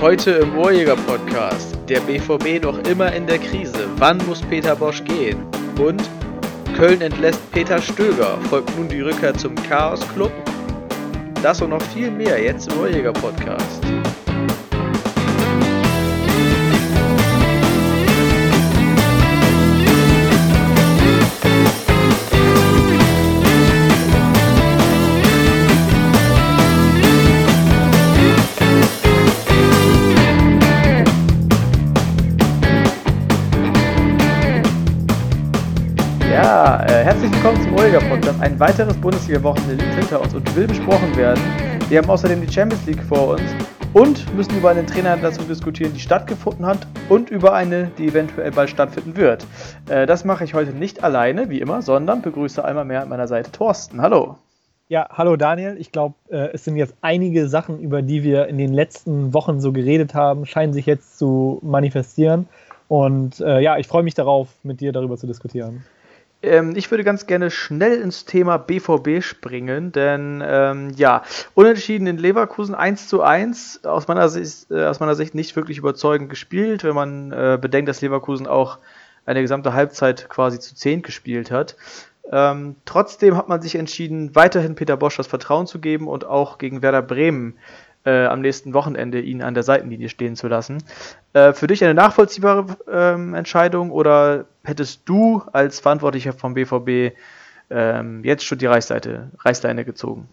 Heute im Ohrjäger Podcast. Der BVB noch immer in der Krise. Wann muss Peter Bosch gehen? Und Köln entlässt Peter Stöger. Folgt nun die Rückkehr zum Chaos Club? Das und noch viel mehr jetzt im Ohrjäger Podcast. Herzlich willkommen zum Olga Podcast. Ein weiteres Bundesliga-Wochenende liegt hinter uns und will besprochen werden. Wir haben außerdem die Champions League vor uns und müssen über einen Trainer dazu diskutieren, die stattgefunden hat und über eine, die eventuell bald stattfinden wird. Äh, das mache ich heute nicht alleine, wie immer, sondern begrüße einmal mehr an meiner Seite Thorsten. Hallo. Ja, hallo Daniel. Ich glaube, äh, es sind jetzt einige Sachen, über die wir in den letzten Wochen so geredet haben, scheinen sich jetzt zu manifestieren. Und äh, ja, ich freue mich darauf, mit dir darüber zu diskutieren. Ähm, ich würde ganz gerne schnell ins Thema BVB springen, denn ähm, ja, unentschieden in Leverkusen 1 zu 1, aus meiner Sicht, äh, aus meiner Sicht nicht wirklich überzeugend gespielt, wenn man äh, bedenkt, dass Leverkusen auch eine gesamte Halbzeit quasi zu 10 gespielt hat. Ähm, trotzdem hat man sich entschieden, weiterhin Peter Bosch das Vertrauen zu geben und auch gegen Werder Bremen äh, am nächsten Wochenende ihn an der Seitenlinie stehen zu lassen. Äh, für dich eine nachvollziehbare ähm, Entscheidung oder hättest du als Verantwortlicher vom BVB ähm, jetzt schon die Reißleite, Reißleine gezogen?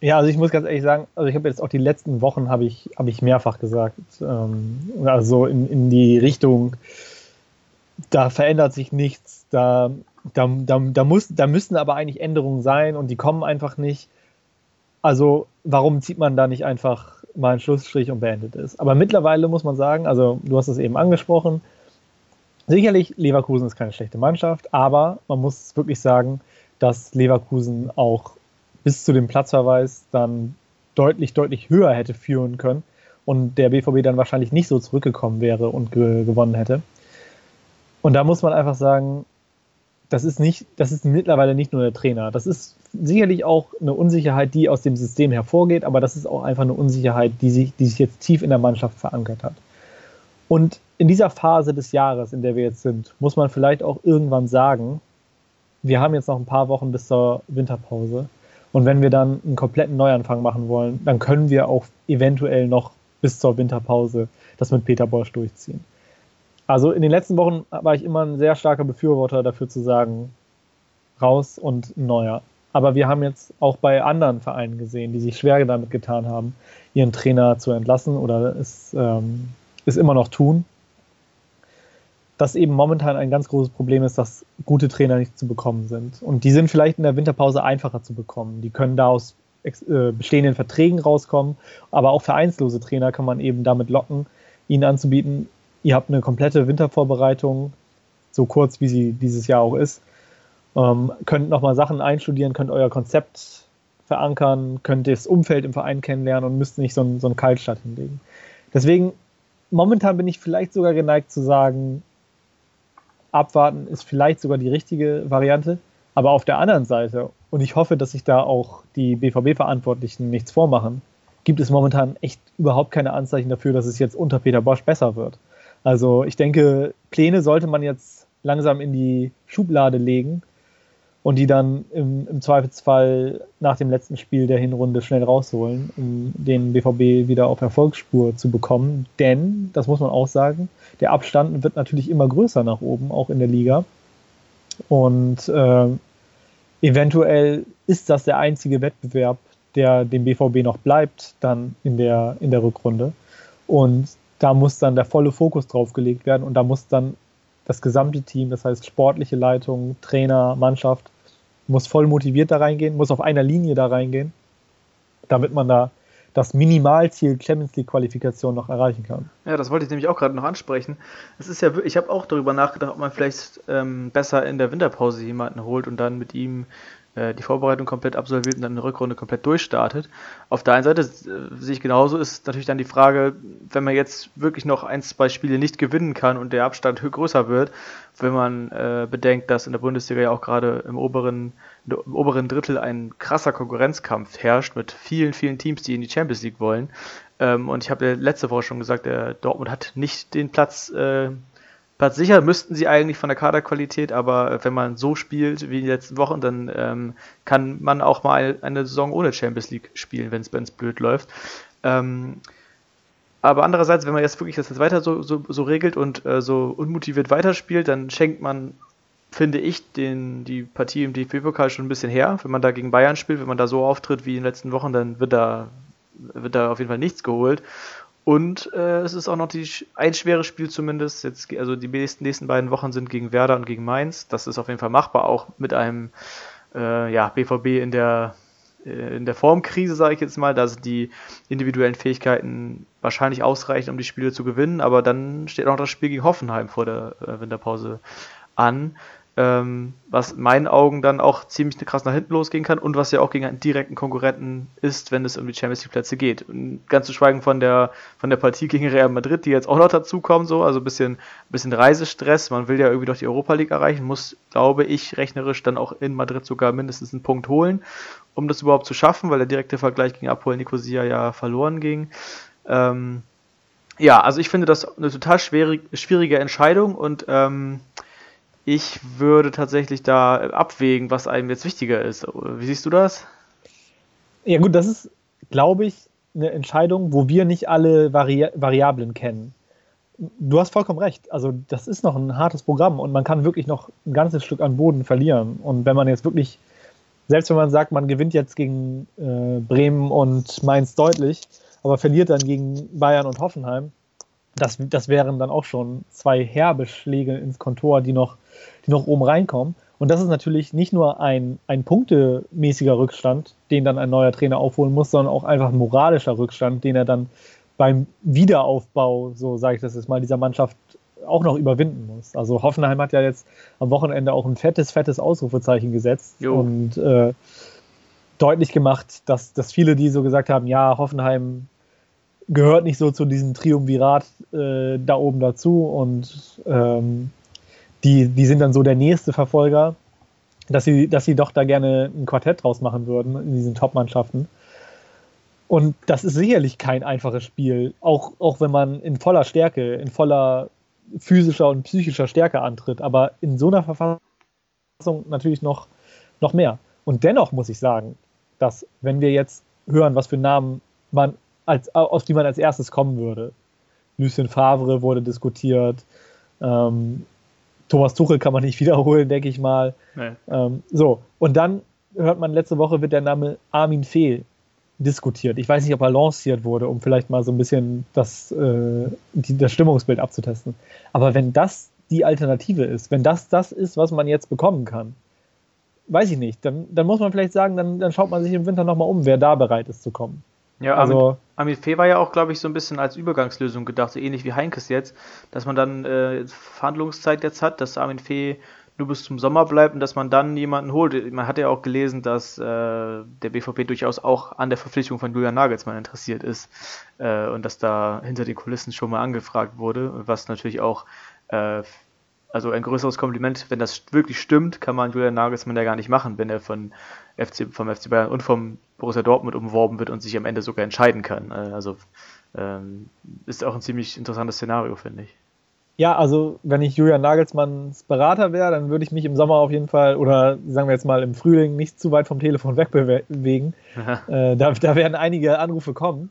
Ja, also ich muss ganz ehrlich sagen, also ich habe jetzt auch die letzten Wochen habe ich, hab ich mehrfach gesagt, ähm, also in, in die Richtung, da verändert sich nichts, da, da, da, da, muss, da müssen aber eigentlich Änderungen sein und die kommen einfach nicht. Also warum zieht man da nicht einfach mal einen Schlussstrich und beendet es? Aber mittlerweile muss man sagen, also du hast es eben angesprochen, sicherlich Leverkusen ist keine schlechte Mannschaft, aber man muss wirklich sagen, dass Leverkusen auch bis zu dem Platzverweis dann deutlich, deutlich höher hätte führen können und der BVB dann wahrscheinlich nicht so zurückgekommen wäre und ge gewonnen hätte. Und da muss man einfach sagen, das ist nicht, das ist mittlerweile nicht nur der Trainer. Das ist sicherlich auch eine Unsicherheit, die aus dem System hervorgeht, aber das ist auch einfach eine Unsicherheit, die sich, die sich jetzt tief in der Mannschaft verankert hat. Und in dieser Phase des Jahres, in der wir jetzt sind, muss man vielleicht auch irgendwann sagen, wir haben jetzt noch ein paar Wochen bis zur Winterpause. Und wenn wir dann einen kompletten Neuanfang machen wollen, dann können wir auch eventuell noch bis zur Winterpause das mit Peter Bosch durchziehen. Also in den letzten Wochen war ich immer ein sehr starker Befürworter dafür zu sagen, raus und neuer. Aber wir haben jetzt auch bei anderen Vereinen gesehen, die sich schwer damit getan haben, ihren Trainer zu entlassen oder es, ähm, es immer noch tun, dass eben momentan ein ganz großes Problem ist, dass gute Trainer nicht zu bekommen sind. Und die sind vielleicht in der Winterpause einfacher zu bekommen. Die können da aus äh, bestehenden Verträgen rauskommen, aber auch vereinslose Trainer kann man eben damit locken, ihnen anzubieten, ihr habt eine komplette Wintervorbereitung, so kurz wie sie dieses Jahr auch ist, ähm, könnt nochmal Sachen einstudieren, könnt euer Konzept verankern, könnt das Umfeld im Verein kennenlernen und müsst nicht so einen, so einen Kaltstart hinlegen. Deswegen, momentan bin ich vielleicht sogar geneigt zu sagen, abwarten ist vielleicht sogar die richtige Variante. Aber auf der anderen Seite, und ich hoffe, dass sich da auch die BVB-Verantwortlichen nichts vormachen, gibt es momentan echt überhaupt keine Anzeichen dafür, dass es jetzt unter Peter Bosch besser wird. Also ich denke, Pläne sollte man jetzt langsam in die Schublade legen und die dann im, im Zweifelsfall nach dem letzten Spiel der Hinrunde schnell rausholen, um den BVB wieder auf Erfolgsspur zu bekommen. Denn, das muss man auch sagen, der Abstand wird natürlich immer größer nach oben, auch in der Liga. Und äh, eventuell ist das der einzige Wettbewerb, der dem BVB noch bleibt, dann in der, in der Rückrunde. Und da muss dann der volle Fokus drauf gelegt werden und da muss dann das gesamte Team, das heißt sportliche Leitung, Trainer, Mannschaft, muss voll motiviert da reingehen, muss auf einer Linie da reingehen, damit man da das Minimalziel Champions League Qualifikation noch erreichen kann. Ja, das wollte ich nämlich auch gerade noch ansprechen. Es ist ja, ich habe auch darüber nachgedacht, ob man vielleicht ähm, besser in der Winterpause jemanden holt und dann mit ihm äh, die Vorbereitung komplett absolviert und dann eine Rückrunde komplett durchstartet. Auf der einen Seite äh, sehe ich genauso, ist natürlich dann die Frage, wenn man jetzt wirklich noch ein, zwei Spiele nicht gewinnen kann und der Abstand größer wird, wenn man äh, bedenkt, dass in der Bundesliga ja auch gerade im oberen, im oberen Drittel ein krasser Konkurrenzkampf herrscht mit vielen, vielen Teams, die in die Champions League wollen, Ähm, und ich habe ja letzte Woche schon gesagt, der Dortmund hat nicht den Platz, äh, Platz sicher, müssten sie eigentlich von der Kaderqualität, aber wenn man so spielt wie in den letzten Wochen, dann ähm, kann man auch mal eine Saison ohne Champions League spielen, wenn es blöd läuft. Ähm, aber andererseits, wenn man jetzt wirklich das jetzt weiter so, so, so regelt und äh, so unmotiviert weiterspielt, dann schenkt man, finde ich, den, die Partie im DFB-Pokal schon ein bisschen her. Wenn man da gegen Bayern spielt, wenn man da so auftritt wie in den letzten Wochen, dann wird da, wird da auf jeden Fall nichts geholt. Und äh, es ist auch noch die, ein schweres Spiel zumindest. Jetzt, also die nächsten, nächsten beiden Wochen sind gegen Werder und gegen Mainz. Das ist auf jeden Fall machbar, auch mit einem äh, ja, BVB in der äh, in der Formkrise, sage ich jetzt mal, da sind die individuellen Fähigkeiten wahrscheinlich ausreichend, um die Spiele zu gewinnen, aber dann steht auch das Spiel gegen Hoffenheim vor der äh, Winterpause an ähm, was in meinen Augen dann auch ziemlich krass nach hinten losgehen kann und was ja auch gegen einen direkten Konkurrenten ist, wenn es um die Champions League Plätze geht. Und ganz zu schweigen von der, von der Partie gegen Real Madrid, die jetzt auch noch dazukommen, so, also ein bisschen, bisschen Reisestress. Man will ja irgendwie doch die Europa League erreichen, muss, glaube ich, rechnerisch dann auch in Madrid sogar mindestens einen Punkt holen, um das überhaupt zu schaffen, weil der direkte Vergleich gegen Apoel Nicosia ja verloren ging. Ähm, ja, also ich finde das eine total schwierig, schwierige Entscheidung und ähm, ich würde tatsächlich da abwägen, was einem jetzt wichtiger ist. Wie siehst du das? Ja gut, das ist, glaube ich, eine Entscheidung, wo wir nicht alle Vari Variablen kennen. Du hast vollkommen recht. Also das ist noch ein hartes Programm und man kann wirklich noch ein ganzes Stück an Boden verlieren. Und wenn man jetzt wirklich, selbst wenn man sagt, man gewinnt jetzt gegen äh, Bremen und Mainz deutlich, aber verliert dann gegen Bayern und Hoffenheim, das, das wären dann auch schon zwei herbe Schläge ins Kontor, die noch die noch oben reinkommen. Und das ist natürlich nicht nur ein, ein punktemäßiger Rückstand, den dann ein neuer Trainer aufholen muss, sondern auch einfach ein moralischer Rückstand, den er dann beim Wiederaufbau, so sage ich das jetzt mal, dieser Mannschaft auch noch überwinden muss. Also Hoffenheim hat ja jetzt am Wochenende auch ein fettes, fettes Ausrufezeichen gesetzt jo. und äh, deutlich gemacht, dass, dass viele, die so gesagt haben, ja, Hoffenheim gehört nicht so zu diesem Triumvirat äh, da oben dazu und ähm, die, die sind dann so der nächste Verfolger, dass sie, dass sie doch da gerne ein Quartett draus machen würden in diesen Top-Mannschaften. Und das ist sicherlich kein einfaches Spiel, auch, auch wenn man in voller Stärke, in voller physischer und psychischer Stärke antritt, aber in so einer Verfassung natürlich noch, noch mehr. Und dennoch muss ich sagen, dass wenn wir jetzt hören, was für Namen man als, auf die man als erstes kommen würde, Lucien Favre wurde diskutiert, ähm, Thomas Tuchel kann man nicht wiederholen, denke ich mal. Nee. Ähm, so, und dann hört man, letzte Woche wird der Name Armin Fehl diskutiert. Ich weiß nicht, ob er lanciert wurde, um vielleicht mal so ein bisschen das, äh, die, das Stimmungsbild abzutesten. Aber wenn das die Alternative ist, wenn das das ist, was man jetzt bekommen kann, weiß ich nicht, dann, dann muss man vielleicht sagen, dann, dann schaut man sich im Winter nochmal um, wer da bereit ist zu kommen. Ja, also Armin Fee war ja auch, glaube ich, so ein bisschen als Übergangslösung gedacht, so ähnlich wie Heinkes jetzt, dass man dann äh, Verhandlungszeit jetzt hat, dass Armin Fee nur bis zum Sommer bleibt und dass man dann jemanden holt. Man hat ja auch gelesen, dass äh, der BVB durchaus auch an der Verpflichtung von Julian Nagelsmann interessiert ist äh, und dass da hinter den Kulissen schon mal angefragt wurde, was natürlich auch äh, also ein größeres Kompliment, wenn das wirklich stimmt, kann man Julian Nagelsmann ja gar nicht machen, wenn er von FC, vom FC Bayern und vom Borussia Dortmund umworben wird und sich am Ende sogar entscheiden kann. Äh, also ähm, ist auch ein ziemlich interessantes Szenario, finde ich. Ja, also wenn ich Julian Nagelsmanns Berater wäre, dann würde ich mich im Sommer auf jeden Fall oder sagen wir jetzt mal im Frühling nicht zu weit vom Telefon wegbewegen. Äh, da, da werden einige Anrufe kommen.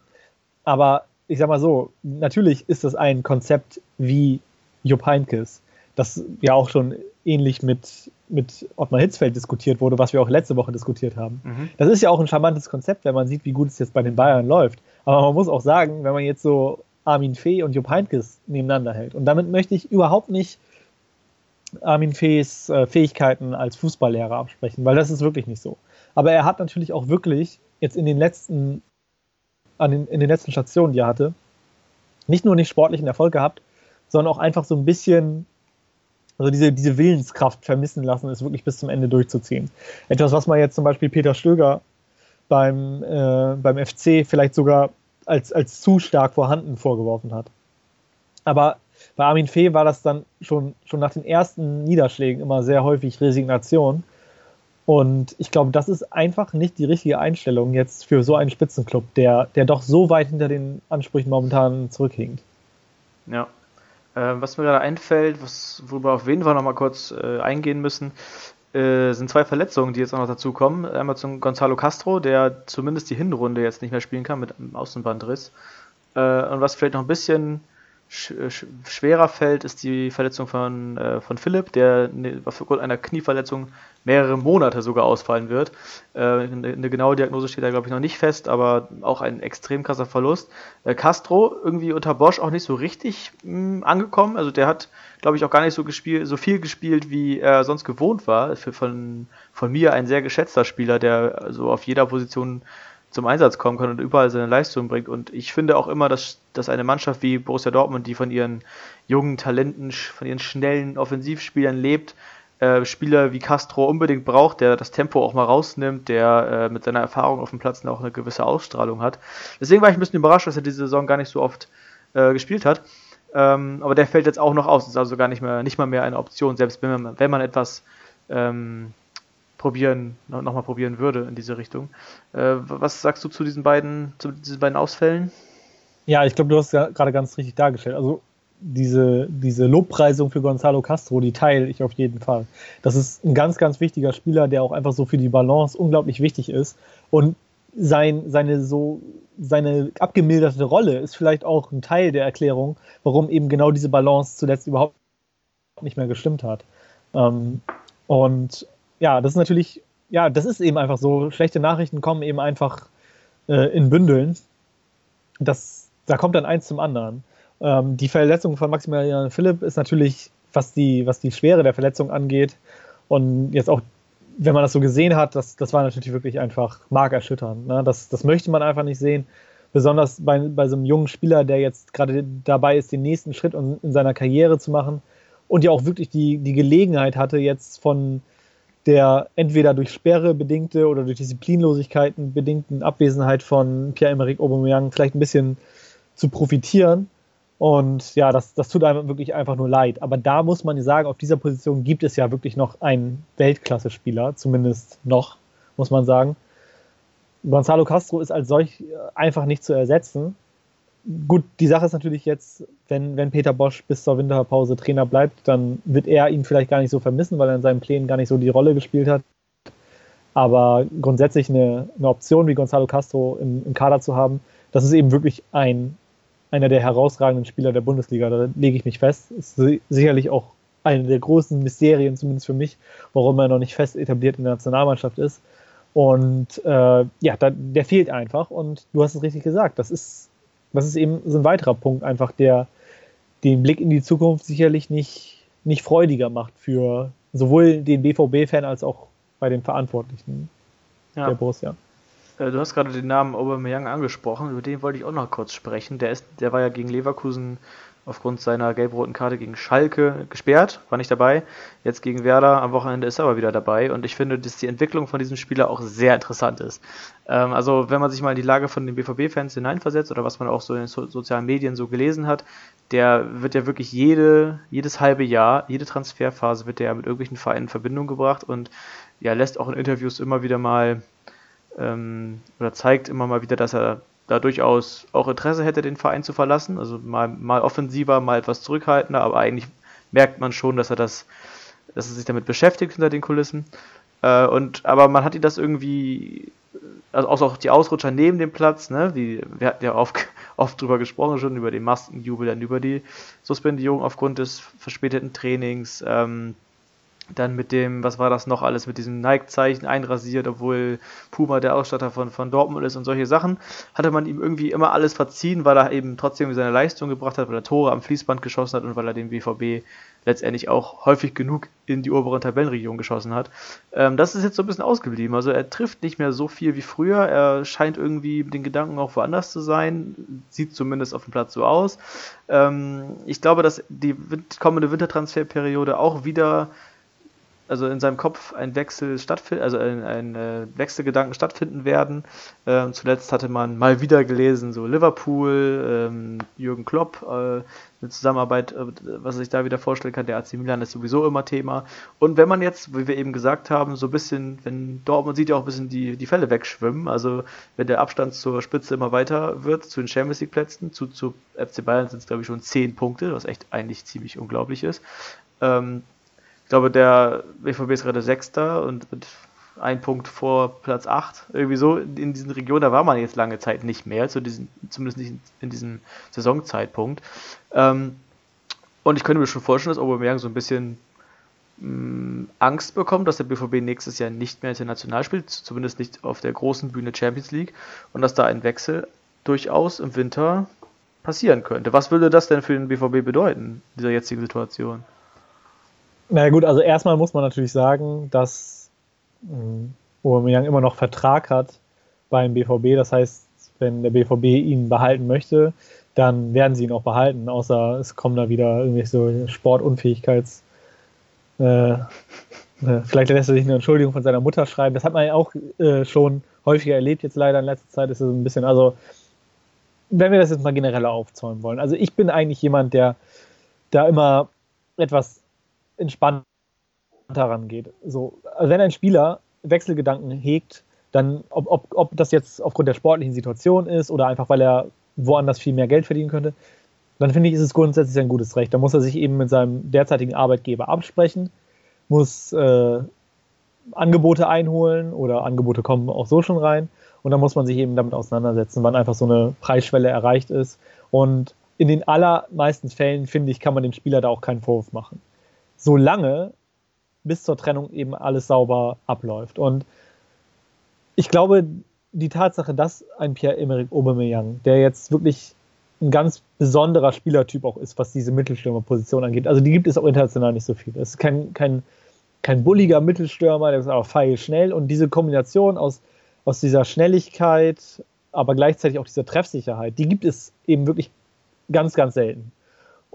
Aber ich sag mal so, natürlich ist das ein Konzept wie Jupp Heynckes, das ja auch schon ähnlich mit mit Ottmar Hitzfeld diskutiert wurde, was wir auch letzte Woche diskutiert haben. Mhm. Das ist ja auch ein charmantes Konzept, wenn man sieht, wie gut es jetzt bei den Bayern läuft. Aber man muss auch sagen, wenn man jetzt so Armin Fee und Jupp Heynckes nebeneinander hält, und damit möchte ich überhaupt nicht Armin Fees äh, Fähigkeiten als Fußballlehrer absprechen, weil das ist wirklich nicht so. Aber er hat natürlich auch wirklich jetzt in den letzten, an den, in den letzten Stationen, die er hatte, nicht nur nicht sportlichen Erfolg gehabt, sondern auch einfach so ein bisschen also diese, diese Willenskraft vermissen lassen, es wirklich bis zum Ende durchzuziehen. Etwas, was man jetzt zum Beispiel Peter Stöger beim, äh, beim FC vielleicht sogar als, als zu stark vorhanden vorgeworfen hat. Aber bei Armin Fee war das dann schon, schon nach den ersten Niederschlägen immer sehr häufig Resignation. Und ich glaube, das ist einfach nicht die richtige Einstellung jetzt für so einen Spitzenclub, der, der doch so weit hinter den Ansprüchen momentan zurückhinkt. Ja. Äh, was mir gerade einfällt, was, worüber auf jeden Fall nochmal kurz äh, eingehen müssen, äh, sind zwei Verletzungen, die jetzt auch noch dazu kommen. Einmal zum Gonzalo Castro, der zumindest die Hinrunde jetzt nicht mehr spielen kann mit einem Außenbandriss. Äh, und was vielleicht noch ein bisschen schwerer fällt, ist die Verletzung von, äh, von Philipp, der ne, aufgrund einer Knieverletzung mehrere Monate sogar ausfallen wird. Äh, eine, eine, genaue Diagnose steht da, glaube ich, noch nicht fest, aber auch ein extrem krasser Verlust. Äh, Castro irgendwie unter Bosch auch nicht so richtig mh, hm, angekommen. Also der hat, glaube ich, auch gar nicht so, gespielt, so viel gespielt, wie er sonst gewohnt war. Für, von, von mir ein sehr geschätzter Spieler, der so auf jeder Position zum Einsatz kommen kann und überall seine Leistung bringt. Und ich finde auch immer, dass, dass eine Mannschaft wie Borussia Dortmund, die von ihren jungen Talenten, von ihren schnellen Offensivspielern lebt, äh, Spieler wie Castro unbedingt braucht, der das Tempo auch mal rausnimmt, der äh, mit seiner Erfahrung auf dem Platz auch eine gewisse Ausstrahlung hat. Deswegen war ich ein bisschen überrascht, dass er diese Saison gar nicht so oft äh, gespielt hat. Ähm, aber der fällt jetzt auch noch aus, ist also gar nicht mehr, nicht mal mehr eine Option, selbst wenn man, wenn man etwas ähm, probieren, nochmal probieren würde in diese Richtung. Äh, was sagst du zu diesen beiden, zu diesen beiden Ausfällen? Ja, ich glaube, du hast ja gerade ganz richtig dargestellt. Also diese, diese Lobpreisung für Gonzalo Castro, die teile ich auf jeden Fall. Das ist ein ganz, ganz wichtiger Spieler, der auch einfach so für die Balance unglaublich wichtig ist. Und sein, seine so seine abgemilderte Rolle ist vielleicht auch ein Teil der Erklärung, warum eben genau diese Balance zuletzt überhaupt nicht mehr gestimmt hat. Ähm, und ja, das ist natürlich, ja, das ist eben einfach so. Schlechte Nachrichten kommen eben einfach äh, in Bündeln. Das, da kommt dann eins zum anderen. Ähm, die Verletzung von Maximilian Philipp ist natürlich, was die, was die Schwere der Verletzung angeht und jetzt auch, wenn man das so gesehen hat, das, das war natürlich wirklich einfach markerschütternd. Ne? Das, das möchte man einfach nicht sehen. Besonders bei, bei so einem jungen Spieler, der jetzt gerade dabei ist, den nächsten Schritt in seiner Karriere zu machen und ja auch wirklich die, die Gelegenheit hatte, jetzt von, der entweder durch Sperre bedingte oder durch Disziplinlosigkeiten bedingten Abwesenheit von Pierre-Emerick Aubameyang vielleicht ein bisschen zu profitieren. Und ja, das, das tut einem wirklich einfach nur leid. Aber da muss man sagen, auf dieser Position gibt es ja wirklich noch einen Weltklasse-Spieler, zumindest noch, muss man sagen. Gonzalo Castro ist als solch einfach nicht zu ersetzen gut, die Sache ist natürlich jetzt, wenn, wenn Peter Bosch bis zur Winterpause Trainer bleibt, dann wird er ihn vielleicht gar nicht so vermissen, weil er in seinen Plänen gar nicht so die Rolle gespielt hat. Aber grundsätzlich eine, eine Option wie Gonzalo Castro im, im, Kader zu haben, das ist eben wirklich ein, einer der herausragenden Spieler der Bundesliga. Da lege ich mich fest. Ist sicherlich auch eine der großen Mysterien, zumindest für mich, warum er noch nicht fest etabliert in der Nationalmannschaft ist. Und äh, ja, da, der fehlt einfach. Und du hast es richtig gesagt, das ist das ist eben so ein weiterer Punkt, einfach der den Blick in die Zukunft sicherlich nicht, nicht freudiger macht für sowohl den BVB-Fan als auch bei den Verantwortlichen ja. der Borussia. Äh, du hast gerade den Namen Aubameyang angesprochen, über den wollte ich auch noch kurz sprechen. Der, ist, der war ja gegen Leverkusen aufgrund seiner gelb-roten Karte gegen Schalke gesperrt, war nicht dabei. Jetzt gegen Werder am Wochenende ist er aber wieder dabei und ich finde, dass die Entwicklung von diesem Spieler auch sehr interessant ist. Ähm, also, wenn man sich mal in die Lage von den BVB-Fans hineinversetzt oder was man auch so in den so sozialen Medien so gelesen hat, der wird ja wirklich jede, jedes halbe Jahr, jede Transferphase wird der mit irgendwelchen Vereinen in Verbindung gebracht und ja, lässt auch in Interviews immer wieder mal ähm, oder zeigt immer mal wieder, dass er da durchaus auch Interesse hätte, den Verein zu verlassen. Also mal, mal offensiver, mal etwas zurückhaltender, aber eigentlich merkt man schon, dass er das, dass er sich damit beschäftigt hinter den Kulissen. Äh, und aber man hat ihn das irgendwie, also auch die Ausrutscher neben dem Platz, ne, wie wir hatten ja oft, oft drüber gesprochen schon über den Maskenjubel, dann über die Suspendierung aufgrund des verspäteten Trainings. Ähm, dann mit dem, was war das noch alles, mit diesem Nike-Zeichen einrasiert, obwohl Puma der Ausstatter von, von Dortmund ist und solche Sachen, hatte man ihm irgendwie immer alles verziehen, weil er eben trotzdem seine Leistung gebracht hat, weil er Tore am Fließband geschossen hat und weil er den BVB letztendlich auch häufig genug in die oberen Tabellenregionen geschossen hat. Ähm, das ist jetzt so ein bisschen ausgeblieben. Also er trifft nicht mehr so viel wie früher. Er scheint irgendwie mit den Gedanken auch woanders zu sein. Sieht zumindest auf dem Platz so aus. Ähm, ich glaube, dass die kommende Wintertransferperiode auch wieder also in seinem Kopf ein Wechsel stattfinden, also ein, ein äh, Wechselgedanken stattfinden werden. Ähm, zuletzt hatte man mal wieder gelesen, so Liverpool, ähm, Jürgen Klopp, äh, eine Zusammenarbeit, äh, was ich da wieder vorstellen kann, der AC Milan ist sowieso immer Thema. Und wenn man jetzt, wie wir eben gesagt haben, so ein bisschen, wenn Dortmund sieht ja auch ein bisschen die, die Fälle wegschwimmen, also wenn der Abstand zur Spitze immer weiter wird, zu den Champions League Plätzen, zu, zu FC Bayern sind es glaube ich schon 10 Punkte, was echt eigentlich ziemlich unglaublich ist. Ähm, glaube, der BVB ist gerade Sechster und mit ein Punkt vor Platz 8. Irgendwie so in diesen Regionen, da war man jetzt lange Zeit nicht mehr, zu diesen, zumindest nicht in diesem Saisonzeitpunkt. Ähm, und ich könnte mir schon vorstellen, dass Aubameyang so ein bisschen mh, mm, Angst bekommt, dass der BVB nächstes Jahr nicht mehr international spielt, zumindest nicht auf der großen Bühne Champions League und dass da ein Wechsel durchaus im Winter passieren könnte. Was würde das denn für den BVB bedeuten, dieser jetzigen Situation? Na gut, also erstmal muss man natürlich sagen, dass ähm, Aubameyang immer noch Vertrag hat beim BVB. Das heißt, wenn der BVB ihn behalten möchte, dann werden sie ihn auch behalten, außer es kommen da wieder irgendwie so Sportunfähigkeits. Äh, äh, vielleicht lässt er sich eine Entschuldigung von seiner Mutter schreiben. Das hat man ja auch äh, schon häufiger erlebt, jetzt leider in letzter Zeit ist es ein bisschen, also wenn wir das jetzt mal generell aufzäumen wollen. Also ich bin eigentlich jemand, der da immer etwas entspannter rangeht. So, also wenn ein Spieler Wechselgedanken hegt, dann, ob, ob, ob das jetzt aufgrund der sportlichen Situation ist oder einfach, weil er woanders viel mehr Geld verdienen könnte, dann finde ich, ist es grundsätzlich ein gutes Recht. Da muss er sich eben mit seinem derzeitigen Arbeitgeber absprechen, muss äh, Angebote einholen oder Angebote kommen auch so schon rein und dann muss man sich eben damit auseinandersetzen, wann einfach so eine Preisschwelle erreicht ist. Und in den allermeisten Fällen, finde ich, kann man dem Spieler da auch keinen Vorwurf machen solange bis zur Trennung eben alles sauber abläuft. Und ich glaube, die Tatsache, dass ein Pierre-Emerick Aubameyang, der jetzt wirklich ein ganz besonderer Spielertyp auch ist, was diese Mittelstürmerposition angeht. Also die gibt es auch international nicht so viel. Das ist kein, kein, kein bulliger Mittelstürmer, der ist aber feilschnell. Und diese Kombination aus, aus dieser Schnelligkeit, aber gleichzeitig auch dieser Treffsicherheit, die gibt es eben wirklich ganz, ganz selten.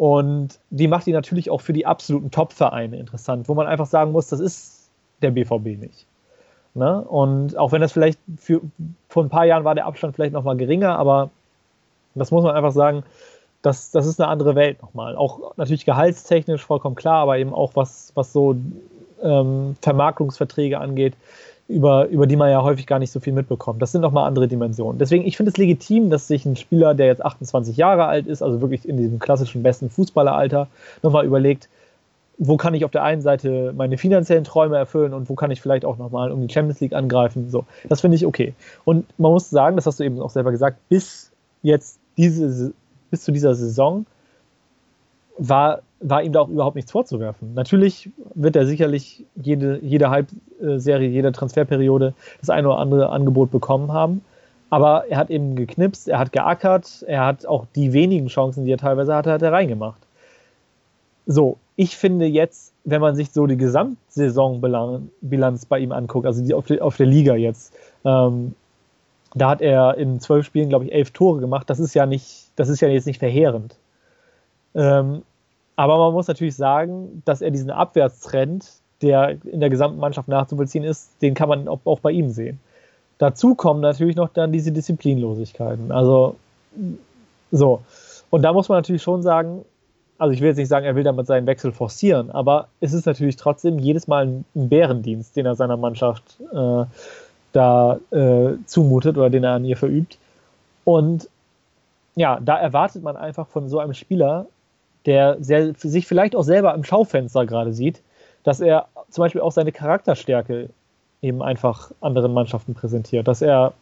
Und die macht die natürlich auch für die absoluten Top-Vereine interessant, wo man einfach sagen muss, das ist der BVB nicht. Ne? Und auch wenn das vielleicht für, vor ein paar Jahren war der Abstand vielleicht nochmal geringer, aber das muss man einfach sagen, das, das ist eine andere Welt nochmal. Auch natürlich gehaltstechnisch vollkommen klar, aber eben auch was, was so ähm, Vermarktungsverträge angeht, über, über die man ja häufig gar nicht so viel mitbekommt. Das sind nochmal andere Dimensionen. Deswegen, ich finde es legitim, dass sich ein Spieler, der jetzt 28 Jahre alt ist, also wirklich in diesem klassischen besten Fußballeralter, nochmal überlegt, wo kann ich auf der einen Seite meine finanziellen Träume erfüllen und wo kann ich vielleicht auch nochmal um die Champions League angreifen. So, das finde ich okay. Und man muss sagen, das hast du eben auch selber gesagt, bis jetzt diese, bis zu dieser Saison war war ihm da auch überhaupt nichts vorzuwerfen. Natürlich wird er sicherlich jede, jede Halbserie, jede Transferperiode das eine oder andere Angebot bekommen haben. Aber er hat eben geknipst, er hat geackert, er hat auch die wenigen Chancen, die er teilweise hatte, hat er reingemacht. So, ich finde jetzt, wenn man sich so die Gesamtsaisonbilanz bei ihm anguckt, also die auf, die, auf der Liga jetzt, ähm, da hat er in zwölf Spielen, glaube ich, elf Tore gemacht. Das ist ja nicht, das ist ja jetzt nicht verheerend. Ähm, aber man muss natürlich sagen, dass er diesen Abwärtstrend, der in der gesamten Mannschaft nachzuvollziehen ist, den kann man auch, bei ihm sehen. Dazu kommen natürlich noch dann diese Disziplinlosigkeiten. Also so. Und da muss man natürlich schon sagen, also ich will jetzt nicht sagen, er will damit seinen Wechsel forcieren, aber es ist natürlich trotzdem jedes Mal ein, Bärendienst, den er seiner Mannschaft äh, da äh, zumutet oder den er an ihr verübt. Und ja, da erwartet man einfach von so einem Spieler, der sehr, sich vielleicht auch selber im Schaufenster gerade sieht, dass er zum Beispiel auch seine Charakterstärke eben einfach anderen Mannschaften präsentiert, dass er,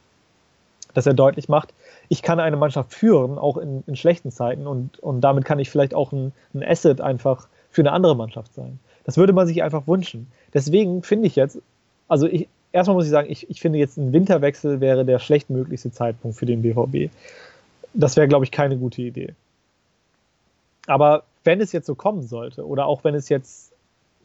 dass er deutlich macht, ich kann eine Mannschaft führen, auch in, in schlechten Zeiten und, und damit kann ich vielleicht auch ein, ein Asset einfach für eine andere Mannschaft sein. Das würde man sich einfach wünschen. Deswegen finde ich jetzt, also ich, erstmal muss ich sagen, ich, ich finde jetzt ein Winterwechsel wäre der schlechtmöglichste Zeitpunkt für den BVB. Das wäre, glaube ich, keine gute Idee. Aber wenn es jetzt so kommen sollte oder auch wenn es jetzt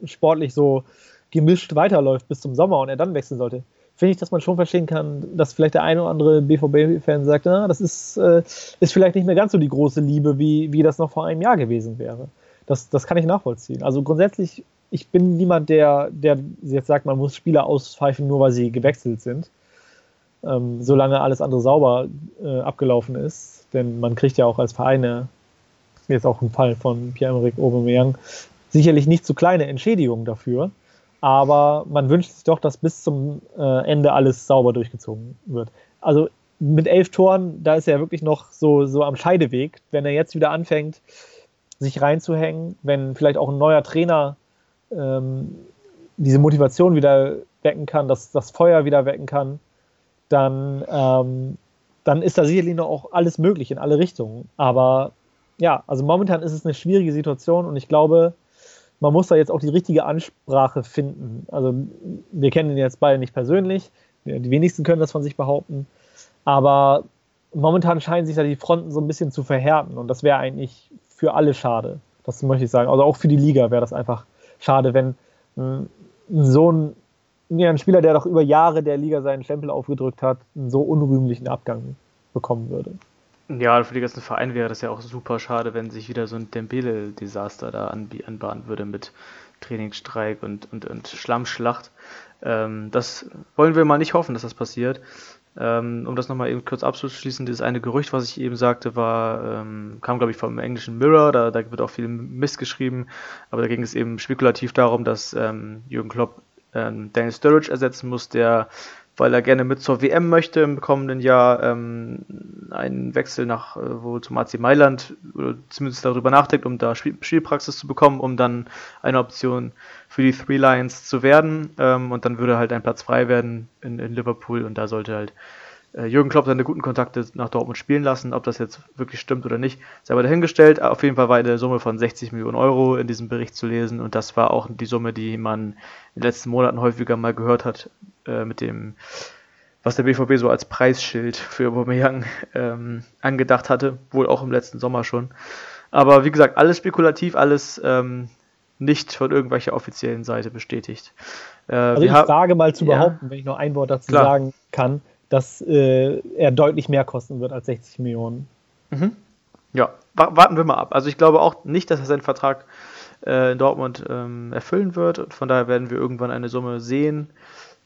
sportlich so gemischt weiterläuft bis zum Sommer und er dann wechseln sollte, finde ich, dass man schon verstehen kann, dass vielleicht der eine oder andere BVB-Fan sagt, na, das ist, äh, ist vielleicht nicht mehr ganz so die große Liebe, wie, wie das noch vor einem Jahr gewesen wäre. Das, das kann ich nachvollziehen. Also grundsätzlich ich bin niemand, der, der jetzt sagt, man muss Spieler auspfeifen, nur weil sie gewechselt sind. Ähm, solange alles andere sauber äh, abgelaufen ist. Denn man kriegt ja auch als Vereine, jetzt auch ein Fall von Pierre-Emerick Aubameyang, sicherlich nicht zu kleine Entschädigungen dafür. Aber man wünscht sich doch, dass bis zum äh, Ende alles sauber durchgezogen wird. Also mit elf Toren, da ist er wirklich noch so, so am Scheideweg. Wenn er jetzt wieder anfängt, sich reinzuhängen, wenn vielleicht auch ein neuer Trainer ähm, diese Motivation wieder wecken kann, dass das Feuer wieder wecken kann, dann, ähm, dann ist da sicherlich noch auch alles möglich in alle Richtungen. Aber ja, also momentan ist es eine schwierige Situation und ich glaube, man muss da jetzt auch die richtige Ansprache finden. Also wir kennen ihn jetzt beide nicht persönlich, die wenigsten können das von sich behaupten, aber momentan scheinen sich da die Fronten so ein bisschen zu verhärten und das wäre eigentlich für alle schade. Das möchte ich sagen. Also auch für die Liga wäre das einfach schade, wenn so ein, ja, ein Spieler, der doch über Jahre der Liga seinen Stempel aufgedrückt hat, einen so unrühmlichen Abgang bekommen würde. Ja, für die ganzen Vereine wäre das ja auch super schade, wenn sich wieder so ein Dembele-Desaster da anbahnen würde mit Trainingsstreik und, und, und Schlammschlacht. Ähm, das wollen wir mal nicht hoffen, dass das passiert. Ähm, um das nochmal eben kurz abzuschließen, dieses eine Gerücht, was ich eben sagte, war, ähm, kam glaube ich vom englischen Mirror, da, da, wird auch viel Mist geschrieben, aber da ging es eben spekulativ darum, dass ähm, Jürgen Klopp ähm, Daniel Sturridge ersetzen muss, der, weil er gerne mit zur WM möchte im kommenden Jahr, ähm, einen Wechsel nach äh, wohl zum AC Mailand, oder zumindest darüber nachdenkt, um da Spiel Spielpraxis zu bekommen, um dann eine Option für die Three Lions zu werden. Ähm, und dann würde halt ein Platz frei werden in, in Liverpool und da sollte halt Jürgen Klopp seine guten Kontakte nach Dortmund spielen lassen. Ob das jetzt wirklich stimmt oder nicht, ist aber dahingestellt. Auf jeden Fall war eine Summe von 60 Millionen Euro in diesem Bericht zu lesen und das war auch die Summe, die man in den letzten Monaten häufiger mal gehört hat äh, mit dem was der BVB so als Preisschild für Aubameyang ähm, angedacht hatte, wohl auch im letzten Sommer schon. Aber wie gesagt, alles spekulativ, alles ähm, nicht von irgendwelcher offiziellen Seite bestätigt. Äh, also ich wage mal zu behaupten, ja, wenn ich noch ein Wort dazu klar. sagen kann, dass äh, er deutlich mehr kosten wird als 60 Millionen. Mhm. Ja, warten wir mal ab. Also ich glaube auch nicht, dass er seinen Vertrag äh, in Dortmund ähm, erfüllen wird und von daher werden wir irgendwann eine Summe sehen,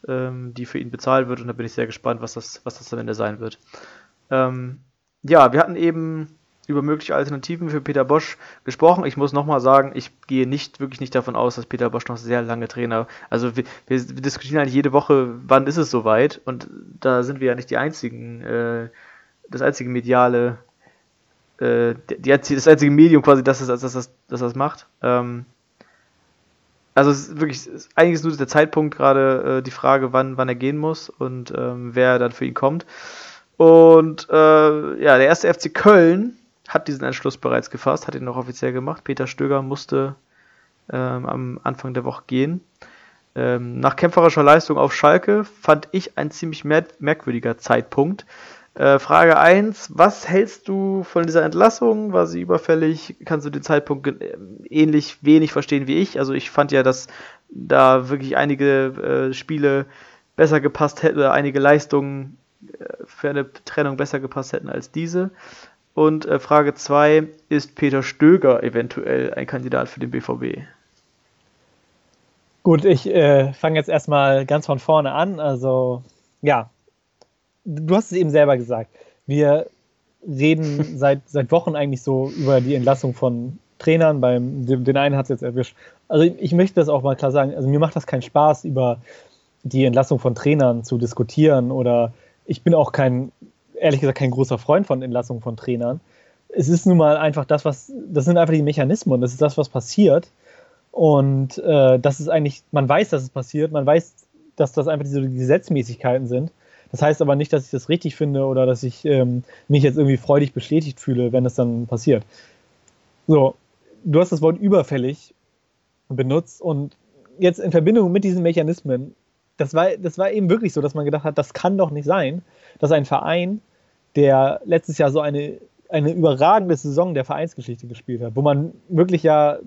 ähm, die für ihn bezahlt wird und da bin ich sehr gespannt, was das, was das am Ende sein wird. Ähm, ja, wir hatten eben über mögliche Alternativen für Peter Bosch gesprochen. Ich muss nochmal sagen, ich gehe nicht wirklich nicht davon aus, dass Peter Bosch noch sehr lange Trainer. Also wir, wir, diskutieren eigentlich jede Woche, wann ist es soweit und da sind wir ja nicht die einzigen, äh, das einzige mediale, äh, die, das einzige Medium quasi, das das, das, das, das, das macht. Ähm, also es ist wirklich, eigentlich ist nur der Zeitpunkt gerade äh, die Frage, wann, wann er gehen muss und ähm, wer dann für ihn kommt. Und äh, ja, der erste FC Köln hat diesen Entschluss bereits gefasst, hat ihn noch offiziell gemacht. Peter Stöger musste ähm, am Anfang der Woche gehen. Ähm, nach kämpferischer Leistung auf Schalke fand ich ein ziemlich mer merkwürdiger Zeitpunkt. Äh, Frage 1, was hältst du von dieser Entlassung? War sie überfällig? Kannst du den Zeitpunkt äh, ähnlich wenig verstehen wie ich? Also ich fand ja, dass da wirklich einige äh, Spiele besser gepasst hätten oder einige Leistungen äh, für eine Trennung besser gepasst hätten als diese. Und äh, Frage 2, ist Peter Stöger eventuell ein Kandidat für den BVB? Gut, ich äh, fange jetzt erstmal ganz von vorne an. Also, ja, du hast es eben selber gesagt. Wir reden seit, seit Wochen eigentlich so über die Entlassung von Trainern. Beim, den einen hat es jetzt erwischt. Also, ich möchte das auch mal klar sagen. Also, mir macht das keinen Spaß, über die Entlassung von Trainern zu diskutieren oder ich bin auch kein ehrlich gesagt kein großer Freund von Entlassungen von Trainern. Es ist nun mal einfach das, was, das sind einfach die Mechanismen, das ist das, was passiert. Und äh, das ist eigentlich, man weiß, dass es passiert, man weiß, dass das einfach diese Gesetzmäßigkeiten sind. Das heißt aber nicht, dass ich das richtig finde oder dass ich ähm, mich jetzt irgendwie freudig bestätigt fühle, wenn es dann passiert. So, du hast das Wort überfällig benutzt und jetzt in Verbindung mit diesen Mechanismen, das war, das war eben wirklich so, dass man gedacht hat, das kann doch nicht sein, dass ein Verein der letztes Jahr so eine, eine überragende Saison der Vereinsgeschichte gespielt hat, wo man wirklich ja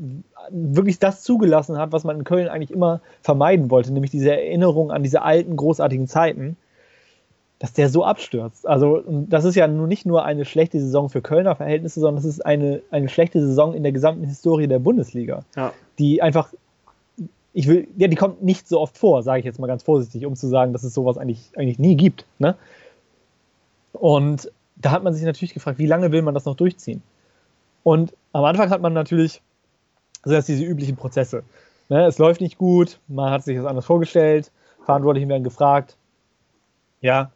wirklich das zugelassen hat, was man in Köln eigentlich immer vermeiden wollte, nämlich diese Erinnerung an diese alten, großartigen Zeiten, dass der so abstürzt. Also, das ist ja nun nicht nur eine schlechte Saison für Kölner Verhältnisse, sondern es ist eine, eine schlechte Saison in der gesamten Historie der Bundesliga, ja. die einfach ich will, ja, die kommt nicht so oft vor, sage ich jetzt mal ganz vorsichtig, um zu sagen, dass es sowas eigentlich, eigentlich nie gibt. Ne? Und da hat man sich natürlich gefragt, wie lange will man das noch durchziehen? Und am Anfang hat man natürlich so dass diese üblichen Prozesse. Ne? Es läuft nicht gut, man hat sich das anders vorgestellt, Verantwortlichen werden gefragt, ja,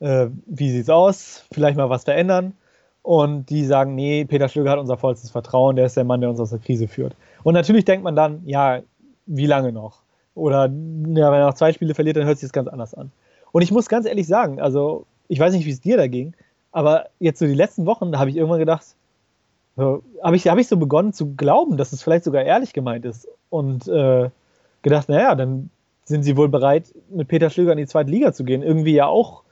äh, wie sieht's aus? Vielleicht mal was verändern. Und die sagen, nee, Peter Stöger hat unser vollstes Vertrauen, der ist der Mann, der uns aus der Krise führt. Und natürlich denkt man dann, ja, wie lange noch? Oder ja, wenn er noch zwei Spiele verliert, dann hört sich das ganz anders an. Und ich muss ganz ehrlich sagen, also ich weiß nicht, wie es dir da ging, aber jetzt so die letzten Wochen, da habe ich irgendwann gedacht, habe ich, hab ich so begonnen zu glauben, dass es vielleicht sogar ehrlich gemeint ist. Und äh, gedacht, naja, dann sind sie wohl bereit, mit Peter Stöger in die zweite Liga zu gehen. Irgendwie ja auch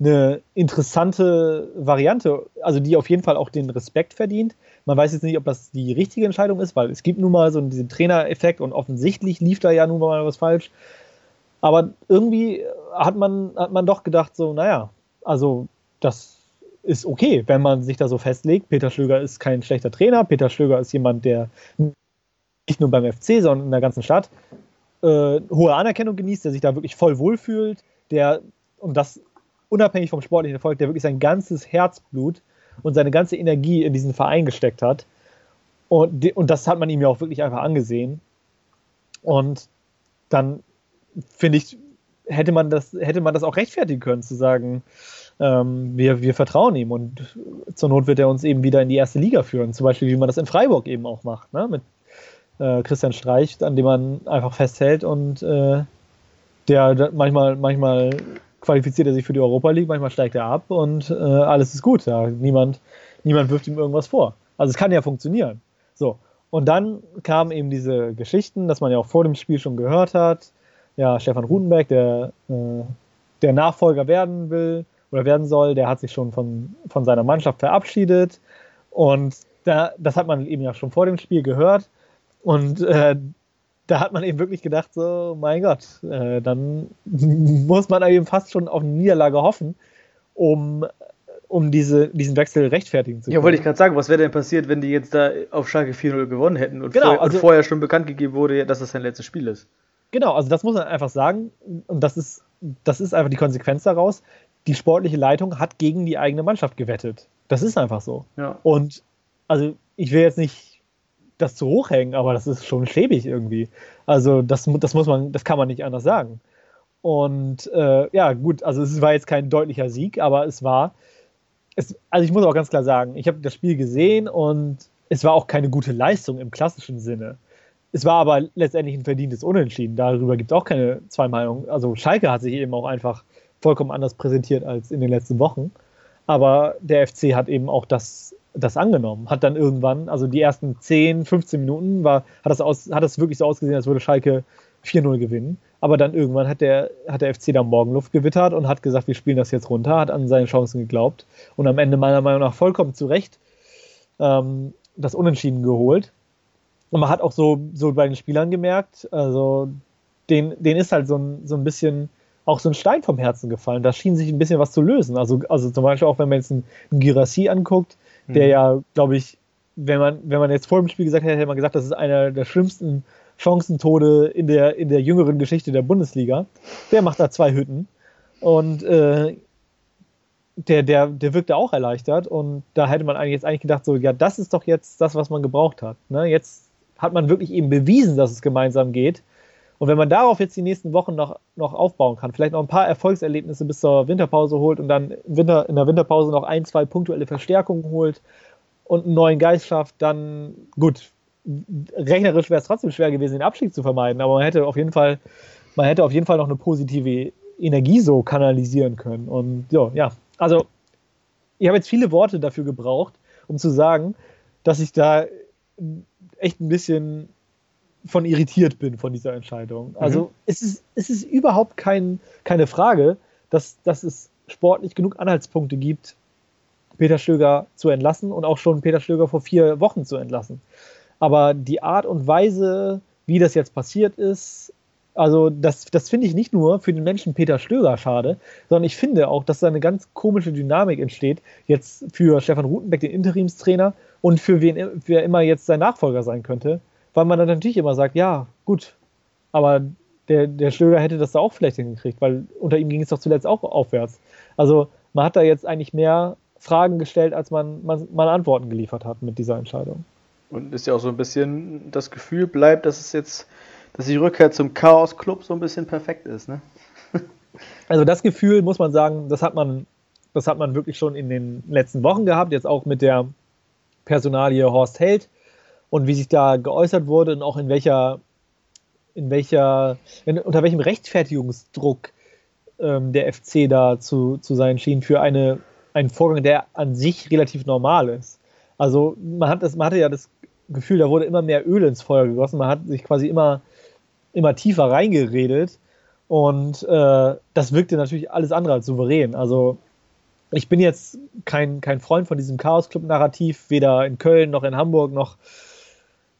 eine interessante Variante, also die auf jeden Fall auch den Respekt verdient. Man weiß jetzt nicht, ob das die richtige Entscheidung ist, weil es gibt nun mal so diesen Trainereffekt und offensichtlich lief da ja nun mal was falsch. Aber irgendwie hat man, hat man doch gedacht, so, naja, also das ist okay, wenn man sich da so festlegt. Peter Schlöger ist kein schlechter Trainer. Peter Schlöger ist jemand, der nicht nur beim FC, sondern in der ganzen Stadt äh, hohe Anerkennung genießt, der sich da wirklich voll wohlfühlt, der, und das unabhängig vom sportlichen Erfolg, der wirklich sein ganzes Herzblut und seine ganze Energie in diesen Verein gesteckt hat. Und, und das hat man ihm ja auch wirklich einfach angesehen. Und dann finde ich, hätte man das, hätte man das auch rechtfertigen können, zu sagen, ähm, wir, wir vertrauen ihm und zur Not wird er uns eben wieder in die erste Liga führen. Zum Beispiel, wie man das in Freiburg eben auch macht, ne? mit äh, Christian Streich, an dem man einfach festhält und äh, der manchmal, manchmal qualifiziert er sich für die Europa League, manchmal steigt er ab und äh, alles ist gut. Ja. Niemand, niemand wirft ihm irgendwas vor. Also es kann ja funktionieren. So. Und dann kamen eben diese Geschichten, dass man ja auch vor dem Spiel schon gehört hat. Ja, Stefan Rutenberg, der, äh, der Nachfolger werden will oder werden soll, der hat sich schon von, von seiner Mannschaft verabschiedet. Und da, das hat man eben ja schon vor dem Spiel gehört. Und äh, da hat man eben wirklich gedacht, so, mein Gott, äh, dann muss man eben fast schon auf eine Niederlage hoffen, um, um diese, diesen Wechsel rechtfertigen zu können. Ja, wollte ich gerade sagen, was wäre denn passiert, wenn die jetzt da auf Schalke 4-0 gewonnen hätten und, genau, vorher, also, und vorher schon bekannt gegeben wurde, dass das sein letztes Spiel ist? Genau, also das muss man einfach sagen und das ist, das ist einfach die Konsequenz daraus. Die sportliche Leitung hat gegen die eigene Mannschaft gewettet. Das ist einfach so. Ja. Und also ich will jetzt nicht das zu hoch hängen, aber das ist schon schäbig irgendwie. Also das, das muss man, das kann man nicht anders sagen. Und äh, ja, gut, also es war jetzt kein deutlicher Sieg, aber es war, es, also ich muss auch ganz klar sagen, ich habe das Spiel gesehen und es war auch keine gute Leistung im klassischen Sinne. Es war aber letztendlich ein verdientes Unentschieden. Darüber gibt es auch keine zwei Meinungen. Also Schalke hat sich eben auch einfach vollkommen anders präsentiert als in den letzten Wochen. Aber der FC hat eben auch das das angenommen. Hat dann irgendwann, also die ersten 10, 15 Minuten, war, hat, das aus, hat das wirklich so ausgesehen, als würde Schalke 4-0 gewinnen. Aber dann irgendwann hat der, hat der FC da Morgenluft gewittert und hat gesagt, wir spielen das jetzt runter, hat an seine Chancen geglaubt und am Ende meiner Meinung nach vollkommen zu Recht ähm, das Unentschieden geholt. Und man hat auch so, so bei den Spielern gemerkt, also den, den ist halt so ein, so ein bisschen auch so ein Stein vom Herzen gefallen. Da schien sich ein bisschen was zu lösen. Also, also zum Beispiel auch, wenn man jetzt einen, einen Girassi anguckt, der mhm. ja, glaube ich, wenn man, wenn man jetzt vor dem Spiel gesagt hätte, hätte man gesagt, das ist einer der schlimmsten Chancentode in der, in der jüngeren Geschichte der Bundesliga. Der macht da zwei Hütten. Und äh, der, der, der wirkte auch erleichtert. Und da hätte man eigentlich jetzt eigentlich gedacht, so, ja, das ist doch jetzt das, was man gebraucht hat. Ne? Jetzt hat man wirklich eben bewiesen, dass es gemeinsam geht. Und wenn man darauf jetzt die nächsten Wochen noch, noch aufbauen kann, vielleicht noch ein paar Erfolgserlebnisse bis zur Winterpause holt und dann Winter, in der Winterpause noch ein, zwei punktuelle Verstärkungen holt und einen neuen Geist schafft, dann gut, rechnerisch wäre es trotzdem schwer gewesen, den Abstieg zu vermeiden, aber man hätte auf jeden Fall, man hätte auf jeden Fall noch eine positive Energie so kanalisieren können. Und ja, ja, also ich habe jetzt viele Worte dafür gebraucht, um zu sagen, dass ich da echt ein bisschen von irritiert bin von dieser Entscheidung. Also mhm. es, ist, es ist überhaupt kein, keine Frage, dass, dass es sportlich genug Anhaltspunkte gibt, Peter Stöger zu entlassen und auch schon Peter Stöger vor vier Wochen zu entlassen. Aber die Art und Weise, wie das jetzt passiert ist, also das, das finde ich nicht nur für den Menschen Peter Stöger schade, sondern ich finde auch, dass da eine ganz komische Dynamik entsteht, jetzt für Stefan Rutenbeck, den Interimstrainer, und für wen wer immer jetzt sein Nachfolger sein könnte, weil man dann natürlich immer sagt, ja, gut, Aber der, der Stöger hätte das da auch vielleicht hingekriegt, weil unter ihm ging es doch zuletzt auch aufwärts. Also man hat da jetzt eigentlich mehr Fragen gestellt, als man, man, man Antworten geliefert hat mit dieser Entscheidung. Und ist ja auch so ein bisschen das Gefühl bleibt, dass es jetzt, dass die Rückkehr zum Chaos-Club so ein bisschen perfekt ist, ne? Also das Gefühl, muss man sagen, das hat man, das hat man wirklich schon in den letzten Wochen gehabt, jetzt auch mit der Personalie Horst Held und wie sich da geäußert wurde und auch in welcher, in welcher, in, unter welchem Rechtfertigungsdruck ähm, der FC da zu, zu sein schien für eine, einen Vorgang, der an sich relativ normal ist. Also man, hat das, man hatte ja das Gefühl, da wurde immer mehr Öl ins Feuer gegossen, man hat sich quasi immer, immer tiefer reingeredet und äh, das wirkte natürlich alles andere als souverän. Also ich bin jetzt kein, kein Freund von diesem Chaos-Club-Narrativ, weder in Köln noch in Hamburg noch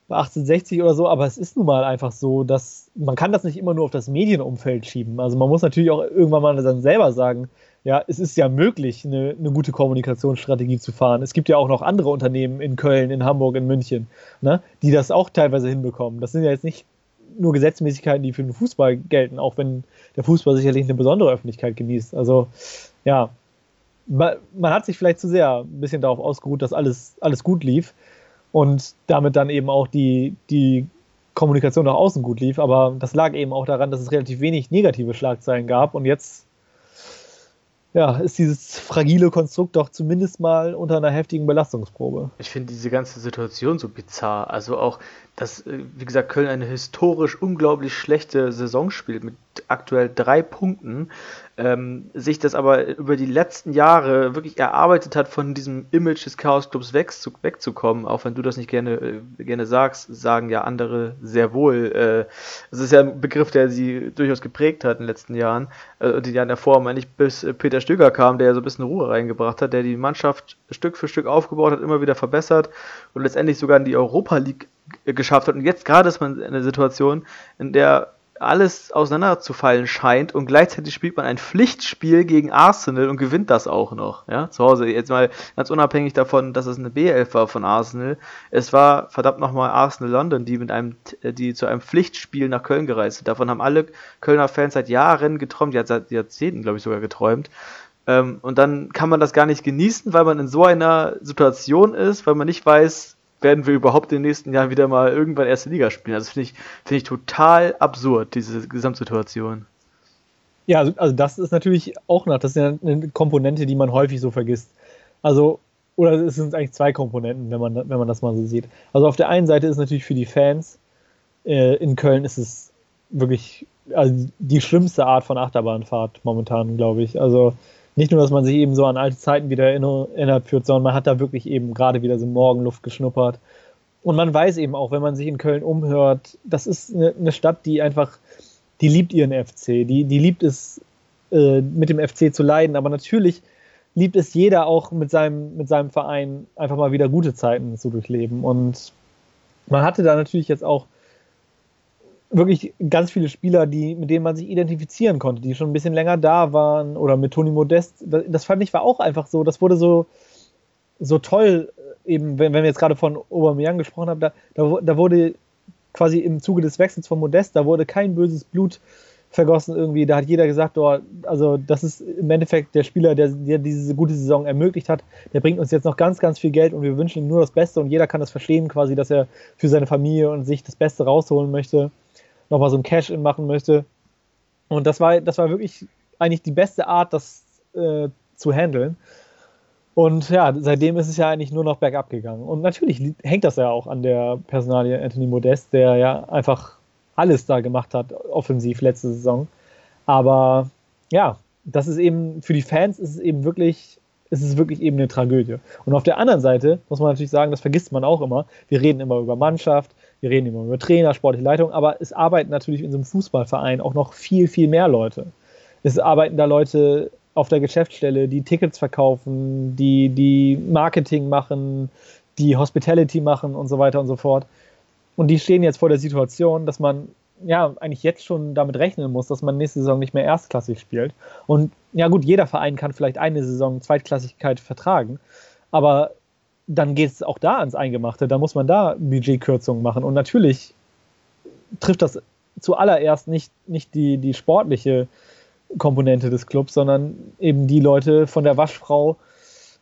bei 1860 oder so, aber es ist nun mal einfach so, dass man kann das nicht immer nur auf das Medienumfeld schieben. Also man muss natürlich auch irgendwann mal dann selber sagen, ja, es ist ja möglich, eine, eine gute Kommunikationsstrategie zu fahren. Es gibt ja auch noch andere Unternehmen in Köln, in Hamburg, in München, ne, die das auch teilweise hinbekommen. Das sind ja jetzt nicht nur Gesetzmäßigkeiten, die für den Fußball gelten, auch wenn der Fußball sicherlich eine besondere Öffentlichkeit genießt. Also ja, man, man hat sich vielleicht zu sehr ein bisschen darauf ausgeruht, dass alles, alles gut lief und damit dann eben auch die, die Kommunikation nach außen gut lief. Aber das lag eben auch daran, dass es relativ wenig negative Schlagzeilen gab und jetzt ja, ist dieses fragile Konstrukt doch zumindest mal unter einer heftigen Belastungsprobe. Ich finde diese ganze Situation so bizarr. Also auch, dass, äh, wie gesagt, Köln eine historisch unglaublich schlechte Saison spielt mit aktuell drei Punkten ähm, sich das aber über die letzten Jahre wirklich erarbeitet hat, von diesem Image des Chaos Clubs wegzu wegzukommen, auch wenn du das nicht gerne, äh, gerne sagst, sagen ja andere sehr wohl. Äh, es ist ja ein Begriff, der sie durchaus geprägt hat in den letzten Jahren, äh, die Jahren davor, meine ich, bis Peter Stöger kam, der so ein bisschen Ruhe reingebracht hat, der die Mannschaft Stück für Stück aufgebaut hat, immer wieder verbessert und letztendlich sogar in die Europa League geschafft hat. Und jetzt gerade ist man in einer Situation, in der alles auseinanderzufallen scheint und gleichzeitig spielt man ein Pflichtspiel gegen Arsenal und gewinnt das auch noch. Ja, zu Hause. Jetzt mal ganz unabhängig davon, dass es eine B11 war von Arsenal. Es war verdammt nochmal Arsenal London, die mit einem, die zu einem Pflichtspiel nach Köln gereist sind. Davon haben alle Kölner Fans seit Jahren geträumt, ja, seit Jahrzehnten, glaube ich, sogar geträumt. Ähm, und dann kann man das gar nicht genießen, weil man in so einer Situation ist, weil man nicht weiß, werden wir überhaupt in den nächsten Jahren wieder mal irgendwann erste Liga spielen. Also finde ich, finde ich total absurd, diese Gesamtsituation. Ja, also, also das ist natürlich auch noch, das ist ja eine Komponente, die man häufig so vergisst. Also, oder es sind eigentlich zwei Komponenten, wenn man, wenn man das mal so sieht. Also auf der einen Seite ist natürlich für die Fans, äh, in Köln ist es wirklich also die schlimmste Art von Achterbahnfahrt momentan, glaube ich. Also nicht nur, dass man sich eben so an alte Zeiten wieder erinnert führt, sondern man hat da wirklich eben gerade wieder so Morgenluft geschnuppert. Und man weiß eben auch, wenn man sich in Köln umhört, das ist eine, eine Stadt, die einfach, die liebt ihren FC, die, die liebt es, äh, mit dem FC zu leiden, aber natürlich liebt es jeder auch mit seinem, mit seinem Verein einfach mal wieder gute Zeiten zu durchleben. Und man hatte da natürlich jetzt auch wirklich ganz viele Spieler, die, mit denen man sich identifizieren konnte, die schon ein bisschen länger da waren oder mit Toni Modest. Das, das fand ich war auch einfach so, das wurde so, so toll, eben, wenn, wenn wir jetzt gerade von Aubameyang gesprochen haben, da, da, da wurde quasi im Zuge des Wechsels von Modest, da wurde kein böses Blut vergossen irgendwie. Da hat jeder gesagt, oh, also das ist im Endeffekt der Spieler, der, der diese gute Saison ermöglicht hat. Der bringt uns jetzt noch ganz, ganz viel Geld und wir wünschen ihm nur das Beste und jeder kann das verstehen quasi, dass er für seine Familie und sich das Beste rausholen möchte nochmal so ein Cash-In machen möchte. Und das war, das war wirklich eigentlich die beste Art, das äh, zu handeln. Und ja, seitdem ist es ja eigentlich nur noch bergab gegangen. Und natürlich hängt das ja auch an der Personalie Anthony Modest, der ja einfach alles da gemacht hat, offensiv letzte Saison. Aber ja, das ist eben, für die Fans ist es eben wirklich, ist es wirklich eben eine Tragödie. Und auf der anderen Seite muss man natürlich sagen, das vergisst man auch immer. Wir reden immer über Mannschaft, wir reden immer über Trainer, sportliche Leitung, aber es arbeiten natürlich in so einem Fußballverein auch noch viel, viel mehr Leute. Es arbeiten da Leute auf der Geschäftsstelle, die Tickets verkaufen, die, die Marketing machen, die Hospitality machen und so weiter und so fort. Und die stehen jetzt vor der Situation, dass man ja eigentlich jetzt schon damit rechnen muss, dass man nächste Saison nicht mehr erstklassig spielt. Und ja gut, jeder Verein kann vielleicht eine Saison Zweitklassigkeit vertragen, aber dann geht es auch da ans Eingemachte. Da muss man da Budgetkürzungen machen. Und natürlich trifft das zuallererst nicht, nicht die, die sportliche Komponente des Clubs, sondern eben die Leute von der Waschfrau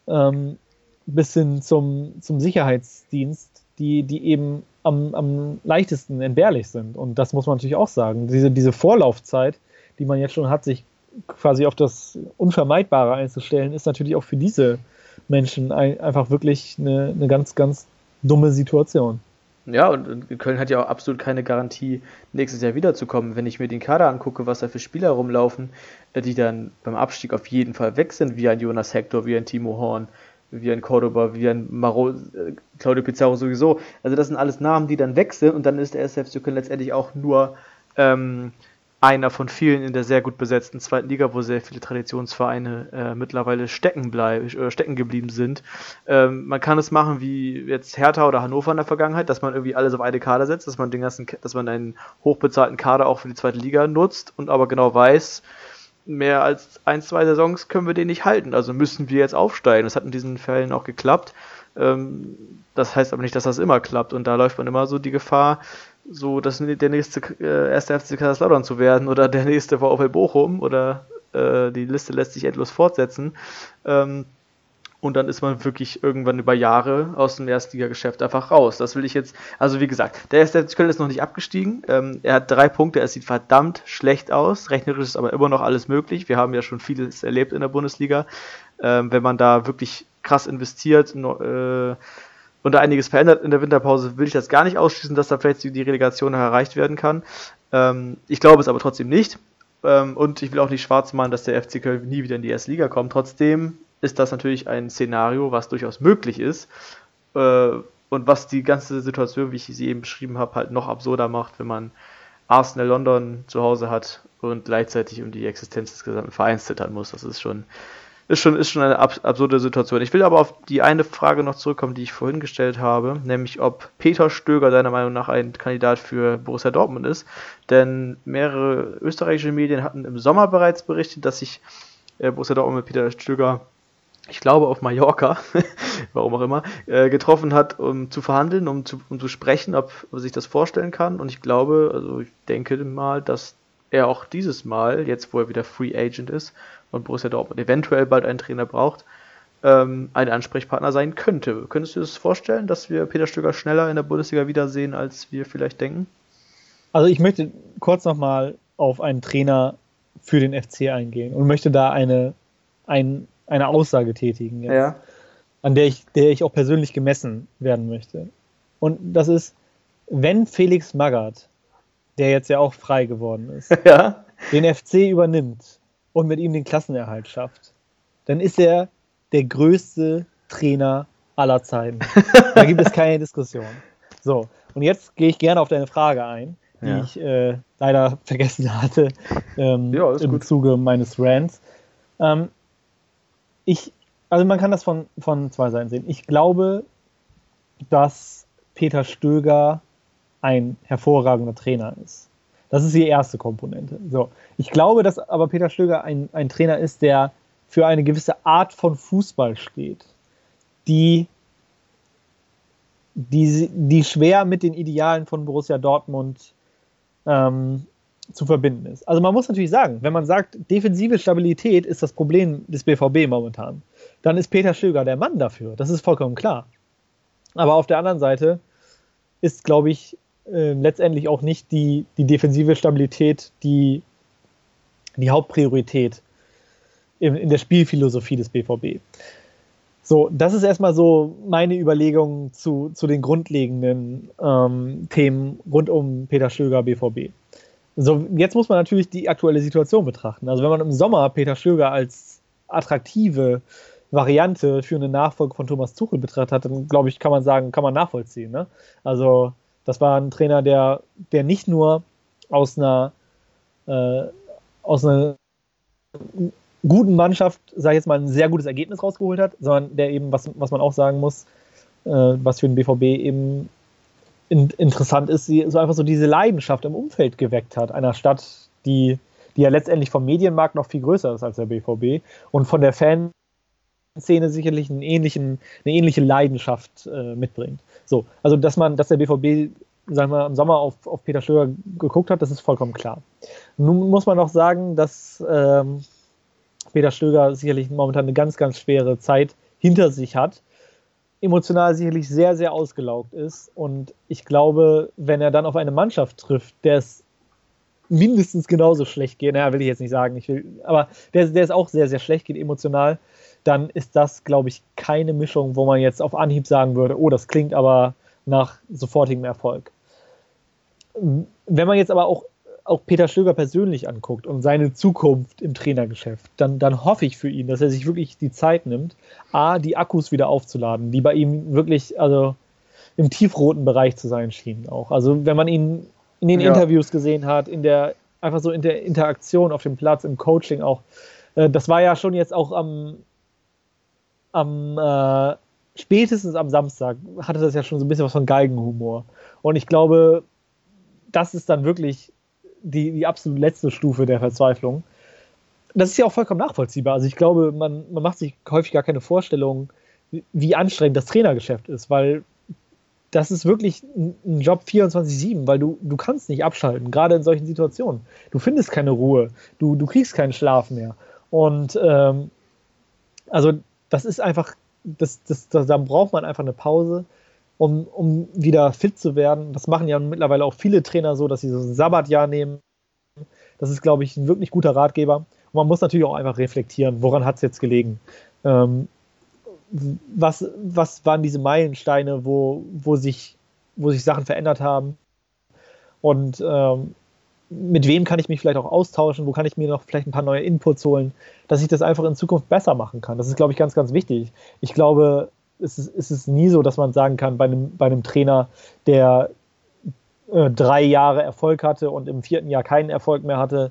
ähm, bis hin zum, zum Sicherheitsdienst, die, die eben am, am leichtesten entbehrlich sind. Und das muss man natürlich auch sagen. Diese, diese Vorlaufzeit, die man jetzt schon hat, sich quasi auf das Unvermeidbare einzustellen, ist natürlich auch für diese Menschen ein, einfach wirklich eine, eine ganz, ganz dumme Situation. Ja, und Köln hat ja auch absolut keine Garantie, nächstes Jahr wiederzukommen. Wenn ich mir den Kader angucke, was da für Spieler rumlaufen, äh, die dann beim Abstieg auf jeden Fall weg sind, wie ein Jonas Hector, wie ein Timo Horn, wie ein Cordoba, wie ein Maro, äh, Claudio Pizarro sowieso. Also das sind alles Namen, die dann wechseln und dann ist der SFC Köln letztendlich auch nur ähm, einer von vielen in der sehr gut besetzten zweiten Liga, wo sehr viele Traditionsvereine äh, mittlerweile stecken, bleib, äh, stecken geblieben sind. Ähm, man kann es machen wie jetzt Hertha oder Hannover in der Vergangenheit, dass man irgendwie alles auf eine Kader setzt, dass man den ganzen, dass man einen hochbezahlten Kader auch für die zweite Liga nutzt und aber genau weiß, mehr als ein, zwei Saisons können wir den nicht halten. Also müssen wir jetzt aufsteigen. Das hat in diesen Fällen auch geklappt. Ähm, das heißt aber nicht, dass das immer klappt. Und da läuft man immer so die Gefahr, so das, der nächste äh, erste FC Kaiserslautern zu werden oder der nächste VfL Bochum oder äh, die Liste lässt sich endlos fortsetzen. Ähm, und dann ist man wirklich irgendwann über Jahre aus dem Erstligageschäft einfach raus. Das will ich jetzt, also wie gesagt, der erste FC Köln ist noch nicht abgestiegen. Ähm, er hat drei Punkte, es sieht verdammt schlecht aus. Rechnerisch ist aber immer noch alles möglich. Wir haben ja schon vieles erlebt in der Bundesliga. Ähm, wenn man da wirklich krass investiert, äh, und da einiges verändert in der Winterpause, will ich das gar nicht ausschließen, dass da vielleicht die Relegation erreicht werden kann. Ähm, ich glaube es aber trotzdem nicht. Ähm, und ich will auch nicht schwarz machen, dass der FC Köln nie wieder in die erste Liga kommt. Trotzdem ist das natürlich ein Szenario, was durchaus möglich ist. Äh, und was die ganze Situation, wie ich sie eben beschrieben habe, halt noch absurder macht, wenn man Arsenal London zu Hause hat und gleichzeitig um die Existenz des gesamten Vereins zittern muss. Das ist schon ist schon, ist schon eine absurde Situation. Ich will aber auf die eine Frage noch zurückkommen, die ich vorhin gestellt habe, nämlich ob Peter Stöger deiner Meinung nach ein Kandidat für Borussia Dortmund ist. Denn mehrere österreichische Medien hatten im Sommer bereits berichtet, dass sich äh, Borussia Dortmund mit Peter Stöger ich glaube auf Mallorca, warum auch immer, äh, getroffen hat, um zu verhandeln, um zu, um zu sprechen, ob, ob sich das vorstellen kann. Und ich glaube, also ich denke mal, dass er auch dieses Mal, jetzt wo er wieder Free Agent ist, und Borussia Dortmund eventuell bald einen Trainer braucht, ähm, ein Ansprechpartner sein könnte. Könntest du dir das vorstellen, dass wir Peter Stöger schneller in der Bundesliga wiedersehen, als wir vielleicht denken? Also ich möchte kurz nochmal auf einen Trainer für den FC eingehen und möchte da eine, ein, eine Aussage tätigen, jetzt, ja. an der ich, der ich auch persönlich gemessen werden möchte. Und das ist, wenn Felix Magath, der jetzt ja auch frei geworden ist, ja. den FC übernimmt, und mit ihm den Klassenerhalt schafft, dann ist er der größte Trainer aller Zeiten. da gibt es keine Diskussion. So, und jetzt gehe ich gerne auf deine Frage ein, die ja. ich äh, leider vergessen hatte ähm, ja, im gut. Zuge meines Rants. Ähm, ich, also man kann das von, von zwei Seiten sehen. Ich glaube, dass Peter Stöger ein hervorragender Trainer ist. Das ist die erste Komponente. So. Ich glaube, dass aber Peter Stöger ein, ein Trainer ist, der für eine gewisse Art von Fußball steht, die, die, die schwer mit den Idealen von Borussia Dortmund ähm, zu verbinden ist. Also man muss natürlich sagen, wenn man sagt, defensive Stabilität ist das Problem des BVB momentan, dann ist Peter Stöger der Mann dafür. Das ist vollkommen klar. Aber auf der anderen Seite ist, glaube ich, äh, letztendlich auch nicht die, die defensive Stabilität die, die Hauptpriorität in, in der Spielphilosophie des BVB. So, das ist erstmal so meine Überlegung zu, zu den grundlegenden ähm, Themen rund um Peter Stöger BVB. So, jetzt muss man natürlich die aktuelle Situation betrachten. Also wenn man im Sommer Peter Stöger als attraktive Variante für eine Nachfolge von Thomas Tuchel betrachtet hat, dann glaube ich, kann man sagen, kann man nachvollziehen. Ne? Also das war ein Trainer, der, der nicht nur aus einer, äh, aus einer guten Mannschaft, sage ich jetzt mal, ein sehr gutes Ergebnis rausgeholt hat, sondern der eben, was, was man auch sagen muss, äh, was für den BVB eben in, interessant ist, so einfach so diese Leidenschaft im Umfeld geweckt hat, einer Stadt, die, die ja letztendlich vom Medienmarkt noch viel größer ist als der BVB und von der Fanszene sicherlich einen ähnlichen, eine ähnliche Leidenschaft äh, mitbringt. So, also dass man, dass der BVB sagen wir, im Sommer auf, auf Peter Stöger geguckt hat, das ist vollkommen klar. Nun muss man auch sagen, dass ähm, Peter Stöger sicherlich momentan eine ganz, ganz schwere Zeit hinter sich hat, emotional sicherlich sehr, sehr ausgelaugt ist. Und ich glaube, wenn er dann auf eine Mannschaft trifft, der es mindestens genauso schlecht geht, naja, will ich jetzt nicht sagen, ich will, aber der, der es auch sehr, sehr schlecht geht emotional, dann ist das, glaube ich, keine Mischung, wo man jetzt auf Anhieb sagen würde, oh, das klingt aber nach sofortigem Erfolg. Wenn man jetzt aber auch, auch Peter Stöger persönlich anguckt und seine Zukunft im Trainergeschäft, dann, dann hoffe ich für ihn, dass er sich wirklich die Zeit nimmt, A, die Akkus wieder aufzuladen, die bei ihm wirklich, also im tiefroten Bereich zu sein schienen auch. Also wenn man ihn in den ja. Interviews gesehen hat, in der, einfach so in der Interaktion auf dem Platz, im Coaching auch, äh, das war ja schon jetzt auch am, am äh, spätestens am Samstag hatte das ja schon so ein bisschen was von Geigenhumor. Und ich glaube, das ist dann wirklich die, die absolut letzte Stufe der Verzweiflung. Das ist ja auch vollkommen nachvollziehbar. Also ich glaube, man, man macht sich häufig gar keine Vorstellung, wie anstrengend das Trainergeschäft ist, weil das ist wirklich ein Job 24-7, weil du, du kannst nicht abschalten, gerade in solchen Situationen. Du findest keine Ruhe, du, du kriegst keinen Schlaf mehr. Und ähm, also das ist einfach, das, das, das, da braucht man einfach eine Pause um, um wieder fit zu werden. Das machen ja mittlerweile auch viele Trainer so, dass sie so ein Sabbatjahr nehmen. Das ist, glaube ich, ein wirklich guter Ratgeber. Und man muss natürlich auch einfach reflektieren, woran hat es jetzt gelegen. Ähm, was, was waren diese Meilensteine, wo, wo, sich, wo sich Sachen verändert haben? Und ähm, mit wem kann ich mich vielleicht auch austauschen? Wo kann ich mir noch vielleicht ein paar neue Inputs holen, dass ich das einfach in Zukunft besser machen kann? Das ist, glaube ich, ganz, ganz wichtig. Ich glaube, ist es, ist es nie so, dass man sagen kann, bei einem, bei einem Trainer, der äh, drei Jahre Erfolg hatte und im vierten Jahr keinen Erfolg mehr hatte,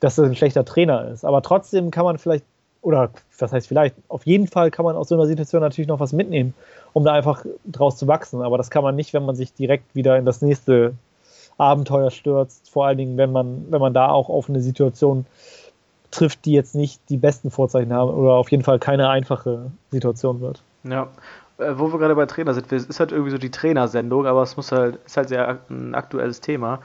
dass das ein schlechter Trainer ist. Aber trotzdem kann man vielleicht, oder was heißt vielleicht, auf jeden Fall kann man aus so einer Situation natürlich noch was mitnehmen, um da einfach draus zu wachsen. Aber das kann man nicht, wenn man sich direkt wieder in das nächste Abenteuer stürzt. Vor allen Dingen, wenn man, wenn man da auch auf eine Situation trifft, die jetzt nicht die besten Vorzeichen haben oder auf jeden Fall keine einfache Situation wird. Ja, äh, wo wir gerade bei Trainer sind, ist halt irgendwie so die Trainersendung, aber es muss halt, ist halt sehr ein aktuelles Thema.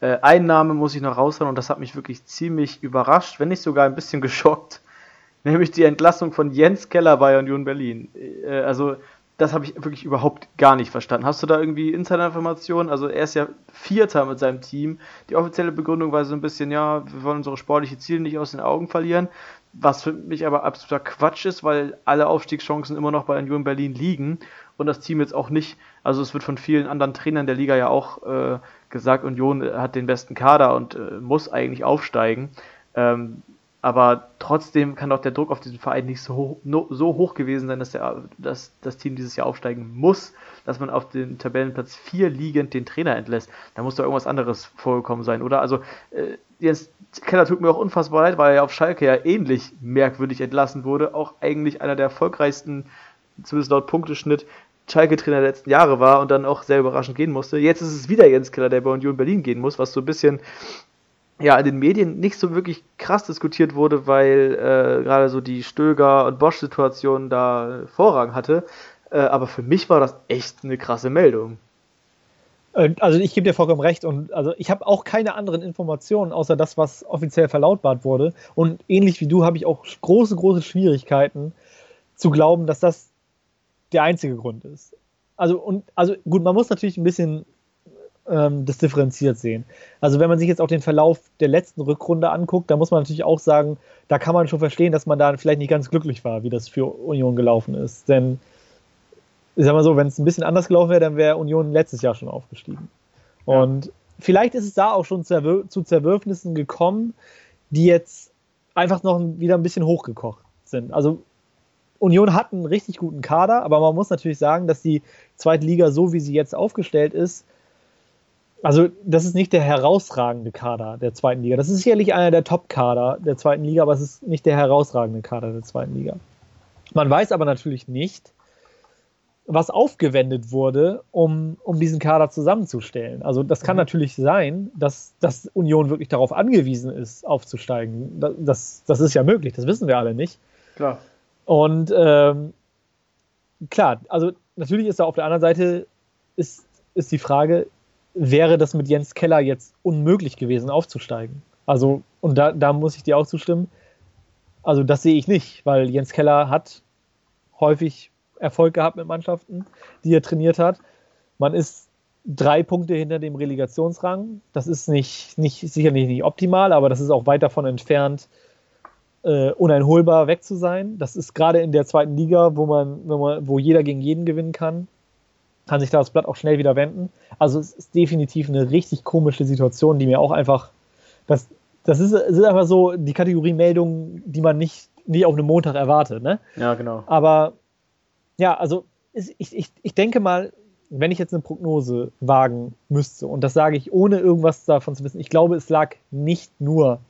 Äh, ein Name muss ich noch raushauen und das hat mich wirklich ziemlich überrascht, wenn nicht sogar ein bisschen geschockt, nämlich die Entlassung von Jens Keller bei Union Berlin. Äh, also das habe ich wirklich überhaupt gar nicht verstanden. Hast du da irgendwie Insider-Informationen? Also er ist ja Vierter mit seinem Team. Die offizielle Begründung war so ein bisschen, ja, wir wollen unsere sportlichen Ziele nicht aus den Augen verlieren was für mich aber absoluter Quatsch ist, weil alle Aufstiegschancen immer noch bei Union Berlin liegen und das Team jetzt auch nicht, also es wird von vielen anderen Trainern der Liga ja auch äh, gesagt, Union hat den besten Kader und äh, muss eigentlich aufsteigen. Ähm, aber trotzdem kann doch der Druck auf diesen Verein nicht so hoch, no, so hoch gewesen sein, dass, der, dass das Team dieses Jahr aufsteigen muss, dass man auf den Tabellenplatz 4 liegend den Trainer entlässt. Da muss doch irgendwas anderes vorgekommen sein, oder? Also, äh, jetzt Keller tut mir auch unfassbar leid, weil er auf Schalke ja ähnlich merkwürdig entlassen wurde. Auch eigentlich einer der erfolgreichsten, zumindest laut Punkteschnitt, Schalke-Trainer der letzten Jahre war und dann auch sehr überraschend gehen musste. Jetzt ist es wieder Jens Keller, der bei Union Berlin gehen muss, was so ein bisschen ja, in den Medien nicht so wirklich krass diskutiert wurde, weil äh, gerade so die Stöger- und Bosch-Situation da Vorrang hatte. Äh, aber für mich war das echt eine krasse Meldung. Also ich gebe dir vollkommen recht und also ich habe auch keine anderen Informationen außer das, was offiziell verlautbart wurde. Und ähnlich wie du habe ich auch große, große Schwierigkeiten zu glauben, dass das der einzige Grund ist. Also und also gut, man muss natürlich ein bisschen ähm, das differenziert sehen. Also wenn man sich jetzt auch den Verlauf der letzten Rückrunde anguckt, da muss man natürlich auch sagen, da kann man schon verstehen, dass man da vielleicht nicht ganz glücklich war, wie das für Union gelaufen ist. Denn ich sag mal so, wenn es ein bisschen anders gelaufen wäre, dann wäre Union letztes Jahr schon aufgestiegen. Ja. Und vielleicht ist es da auch schon zerwür zu Zerwürfnissen gekommen, die jetzt einfach noch wieder ein bisschen hochgekocht sind. Also Union hat einen richtig guten Kader, aber man muss natürlich sagen, dass die zweite Liga, so wie sie jetzt aufgestellt ist, also das ist nicht der herausragende Kader der zweiten Liga. Das ist sicherlich einer der Top-Kader der zweiten Liga, aber es ist nicht der herausragende Kader der zweiten Liga. Man weiß aber natürlich nicht, was aufgewendet wurde, um, um diesen Kader zusammenzustellen. Also das kann mhm. natürlich sein, dass, dass Union wirklich darauf angewiesen ist, aufzusteigen. Das, das ist ja möglich, das wissen wir alle nicht. Klar. Und ähm, klar, also natürlich ist da auf der anderen Seite ist, ist die Frage, wäre das mit Jens Keller jetzt unmöglich gewesen, aufzusteigen. Also, und da, da muss ich dir auch zustimmen. Also, das sehe ich nicht, weil Jens Keller hat häufig Erfolg gehabt mit Mannschaften, die er trainiert hat. Man ist drei Punkte hinter dem Relegationsrang. Das ist nicht, nicht sicherlich nicht optimal, aber das ist auch weit davon entfernt, äh, uneinholbar weg zu sein. Das ist gerade in der zweiten Liga, wo man, man, wo jeder gegen jeden gewinnen kann, kann sich da das Blatt auch schnell wieder wenden. Also es ist definitiv eine richtig komische Situation, die mir auch einfach, das, das ist, ist einfach so die Kategorie Meldungen, die man nicht, nicht auf einem Montag erwartet. Ne? Ja, genau. Aber ja, also ich, ich, ich denke mal, wenn ich jetzt eine Prognose wagen müsste, und das sage ich ohne irgendwas davon zu wissen, ich glaube, es lag nicht nur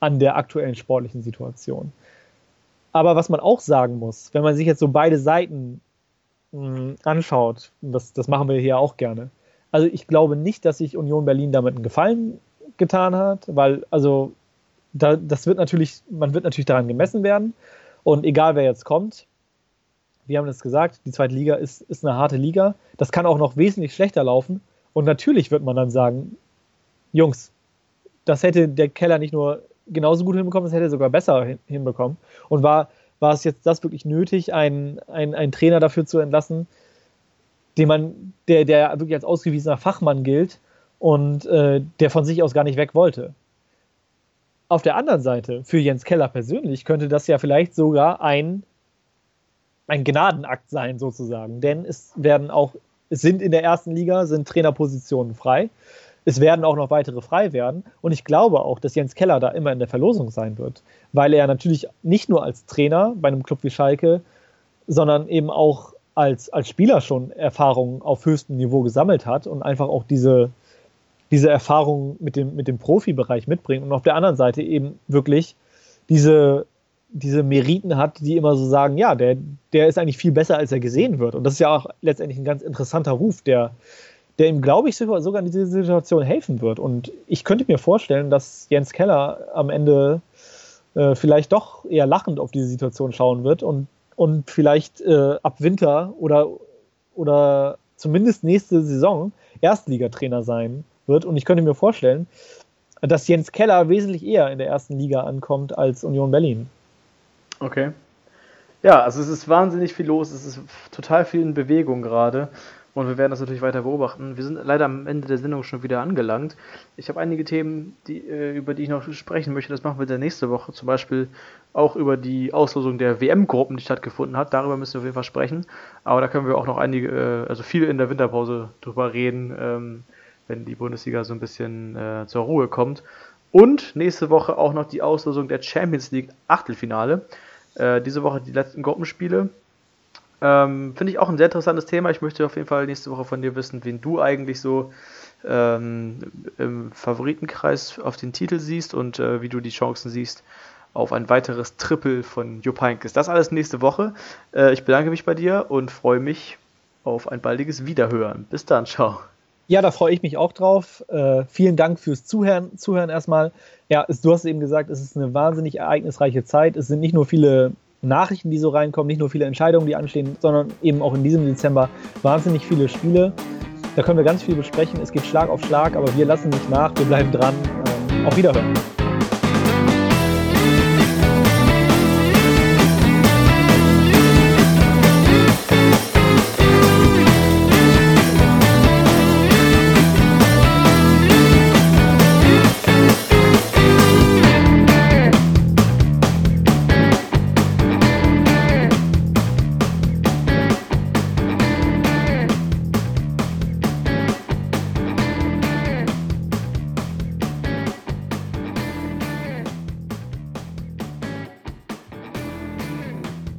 an der aktuellen sportlichen Situation. Aber was man auch sagen muss, wenn man sich jetzt so beide Seiten anschaut, das, das machen wir hier auch gerne, also ich glaube nicht, dass sich Union Berlin damit einen Gefallen getan hat, weil, also, da, das wird natürlich, man wird natürlich daran gemessen werden. Und egal wer jetzt kommt, wir haben es gesagt, die zweite Liga ist, ist eine harte Liga. Das kann auch noch wesentlich schlechter laufen. Und natürlich wird man dann sagen, Jungs, das hätte der Keller nicht nur genauso gut hinbekommen, das hätte sogar besser hin, hinbekommen. Und war, war es jetzt das wirklich nötig, einen, einen, einen Trainer dafür zu entlassen, den man, der, der wirklich als ausgewiesener Fachmann gilt und äh, der von sich aus gar nicht weg wollte. Auf der anderen Seite, für Jens Keller persönlich, könnte das ja vielleicht sogar ein ein Gnadenakt sein, sozusagen. Denn es werden auch, es sind in der ersten Liga, sind Trainerpositionen frei. Es werden auch noch weitere frei werden. Und ich glaube auch, dass Jens Keller da immer in der Verlosung sein wird, weil er natürlich nicht nur als Trainer bei einem Club wie Schalke, sondern eben auch als, als Spieler schon Erfahrungen auf höchstem Niveau gesammelt hat und einfach auch diese, diese Erfahrung mit dem, mit dem Profibereich mitbringt. Und auf der anderen Seite eben wirklich diese diese Meriten hat, die immer so sagen, ja, der, der ist eigentlich viel besser, als er gesehen wird. Und das ist ja auch letztendlich ein ganz interessanter Ruf, der, der ihm, glaube ich, sogar, in dieser Situation helfen wird. Und ich könnte mir vorstellen, dass Jens Keller am Ende äh, vielleicht doch eher lachend auf diese Situation schauen wird und, und vielleicht äh, ab Winter oder, oder zumindest nächste Saison Erstligatrainer sein wird. Und ich könnte mir vorstellen, dass Jens Keller wesentlich eher in der ersten Liga ankommt als Union Berlin. Okay. Ja, also es ist wahnsinnig viel los, es ist total viel in Bewegung gerade und wir werden das natürlich weiter beobachten. Wir sind leider am Ende der Sendung schon wieder angelangt. Ich habe einige Themen, die, äh, über die ich noch sprechen möchte. Das machen wir dann nächste Woche. Zum Beispiel auch über die Auslosung der WM-Gruppen, die stattgefunden hat. Darüber müssen wir auf jeden Fall sprechen. Aber da können wir auch noch einige, äh, also viel in der Winterpause drüber reden, ähm, wenn die Bundesliga so ein bisschen äh, zur Ruhe kommt. Und nächste Woche auch noch die Auslosung der Champions League Achtelfinale. Diese Woche die letzten Gruppenspiele. Ähm, Finde ich auch ein sehr interessantes Thema. Ich möchte auf jeden Fall nächste Woche von dir wissen, wen du eigentlich so ähm, im Favoritenkreis auf den Titel siehst und äh, wie du die Chancen siehst auf ein weiteres Triple von Jupp Heynckes. Das alles nächste Woche. Äh, ich bedanke mich bei dir und freue mich auf ein baldiges Wiederhören. Bis dann, ciao. Ja, da freue ich mich auch drauf. Äh, vielen Dank fürs Zuhören, Zuhören erstmal. Ja, es, du hast eben gesagt, es ist eine wahnsinnig ereignisreiche Zeit. Es sind nicht nur viele Nachrichten, die so reinkommen, nicht nur viele Entscheidungen, die anstehen, sondern eben auch in diesem Dezember wahnsinnig viele Spiele. Da können wir ganz viel besprechen. Es geht Schlag auf Schlag, aber wir lassen nicht nach. Wir bleiben dran. Ähm, auf Wiederhören.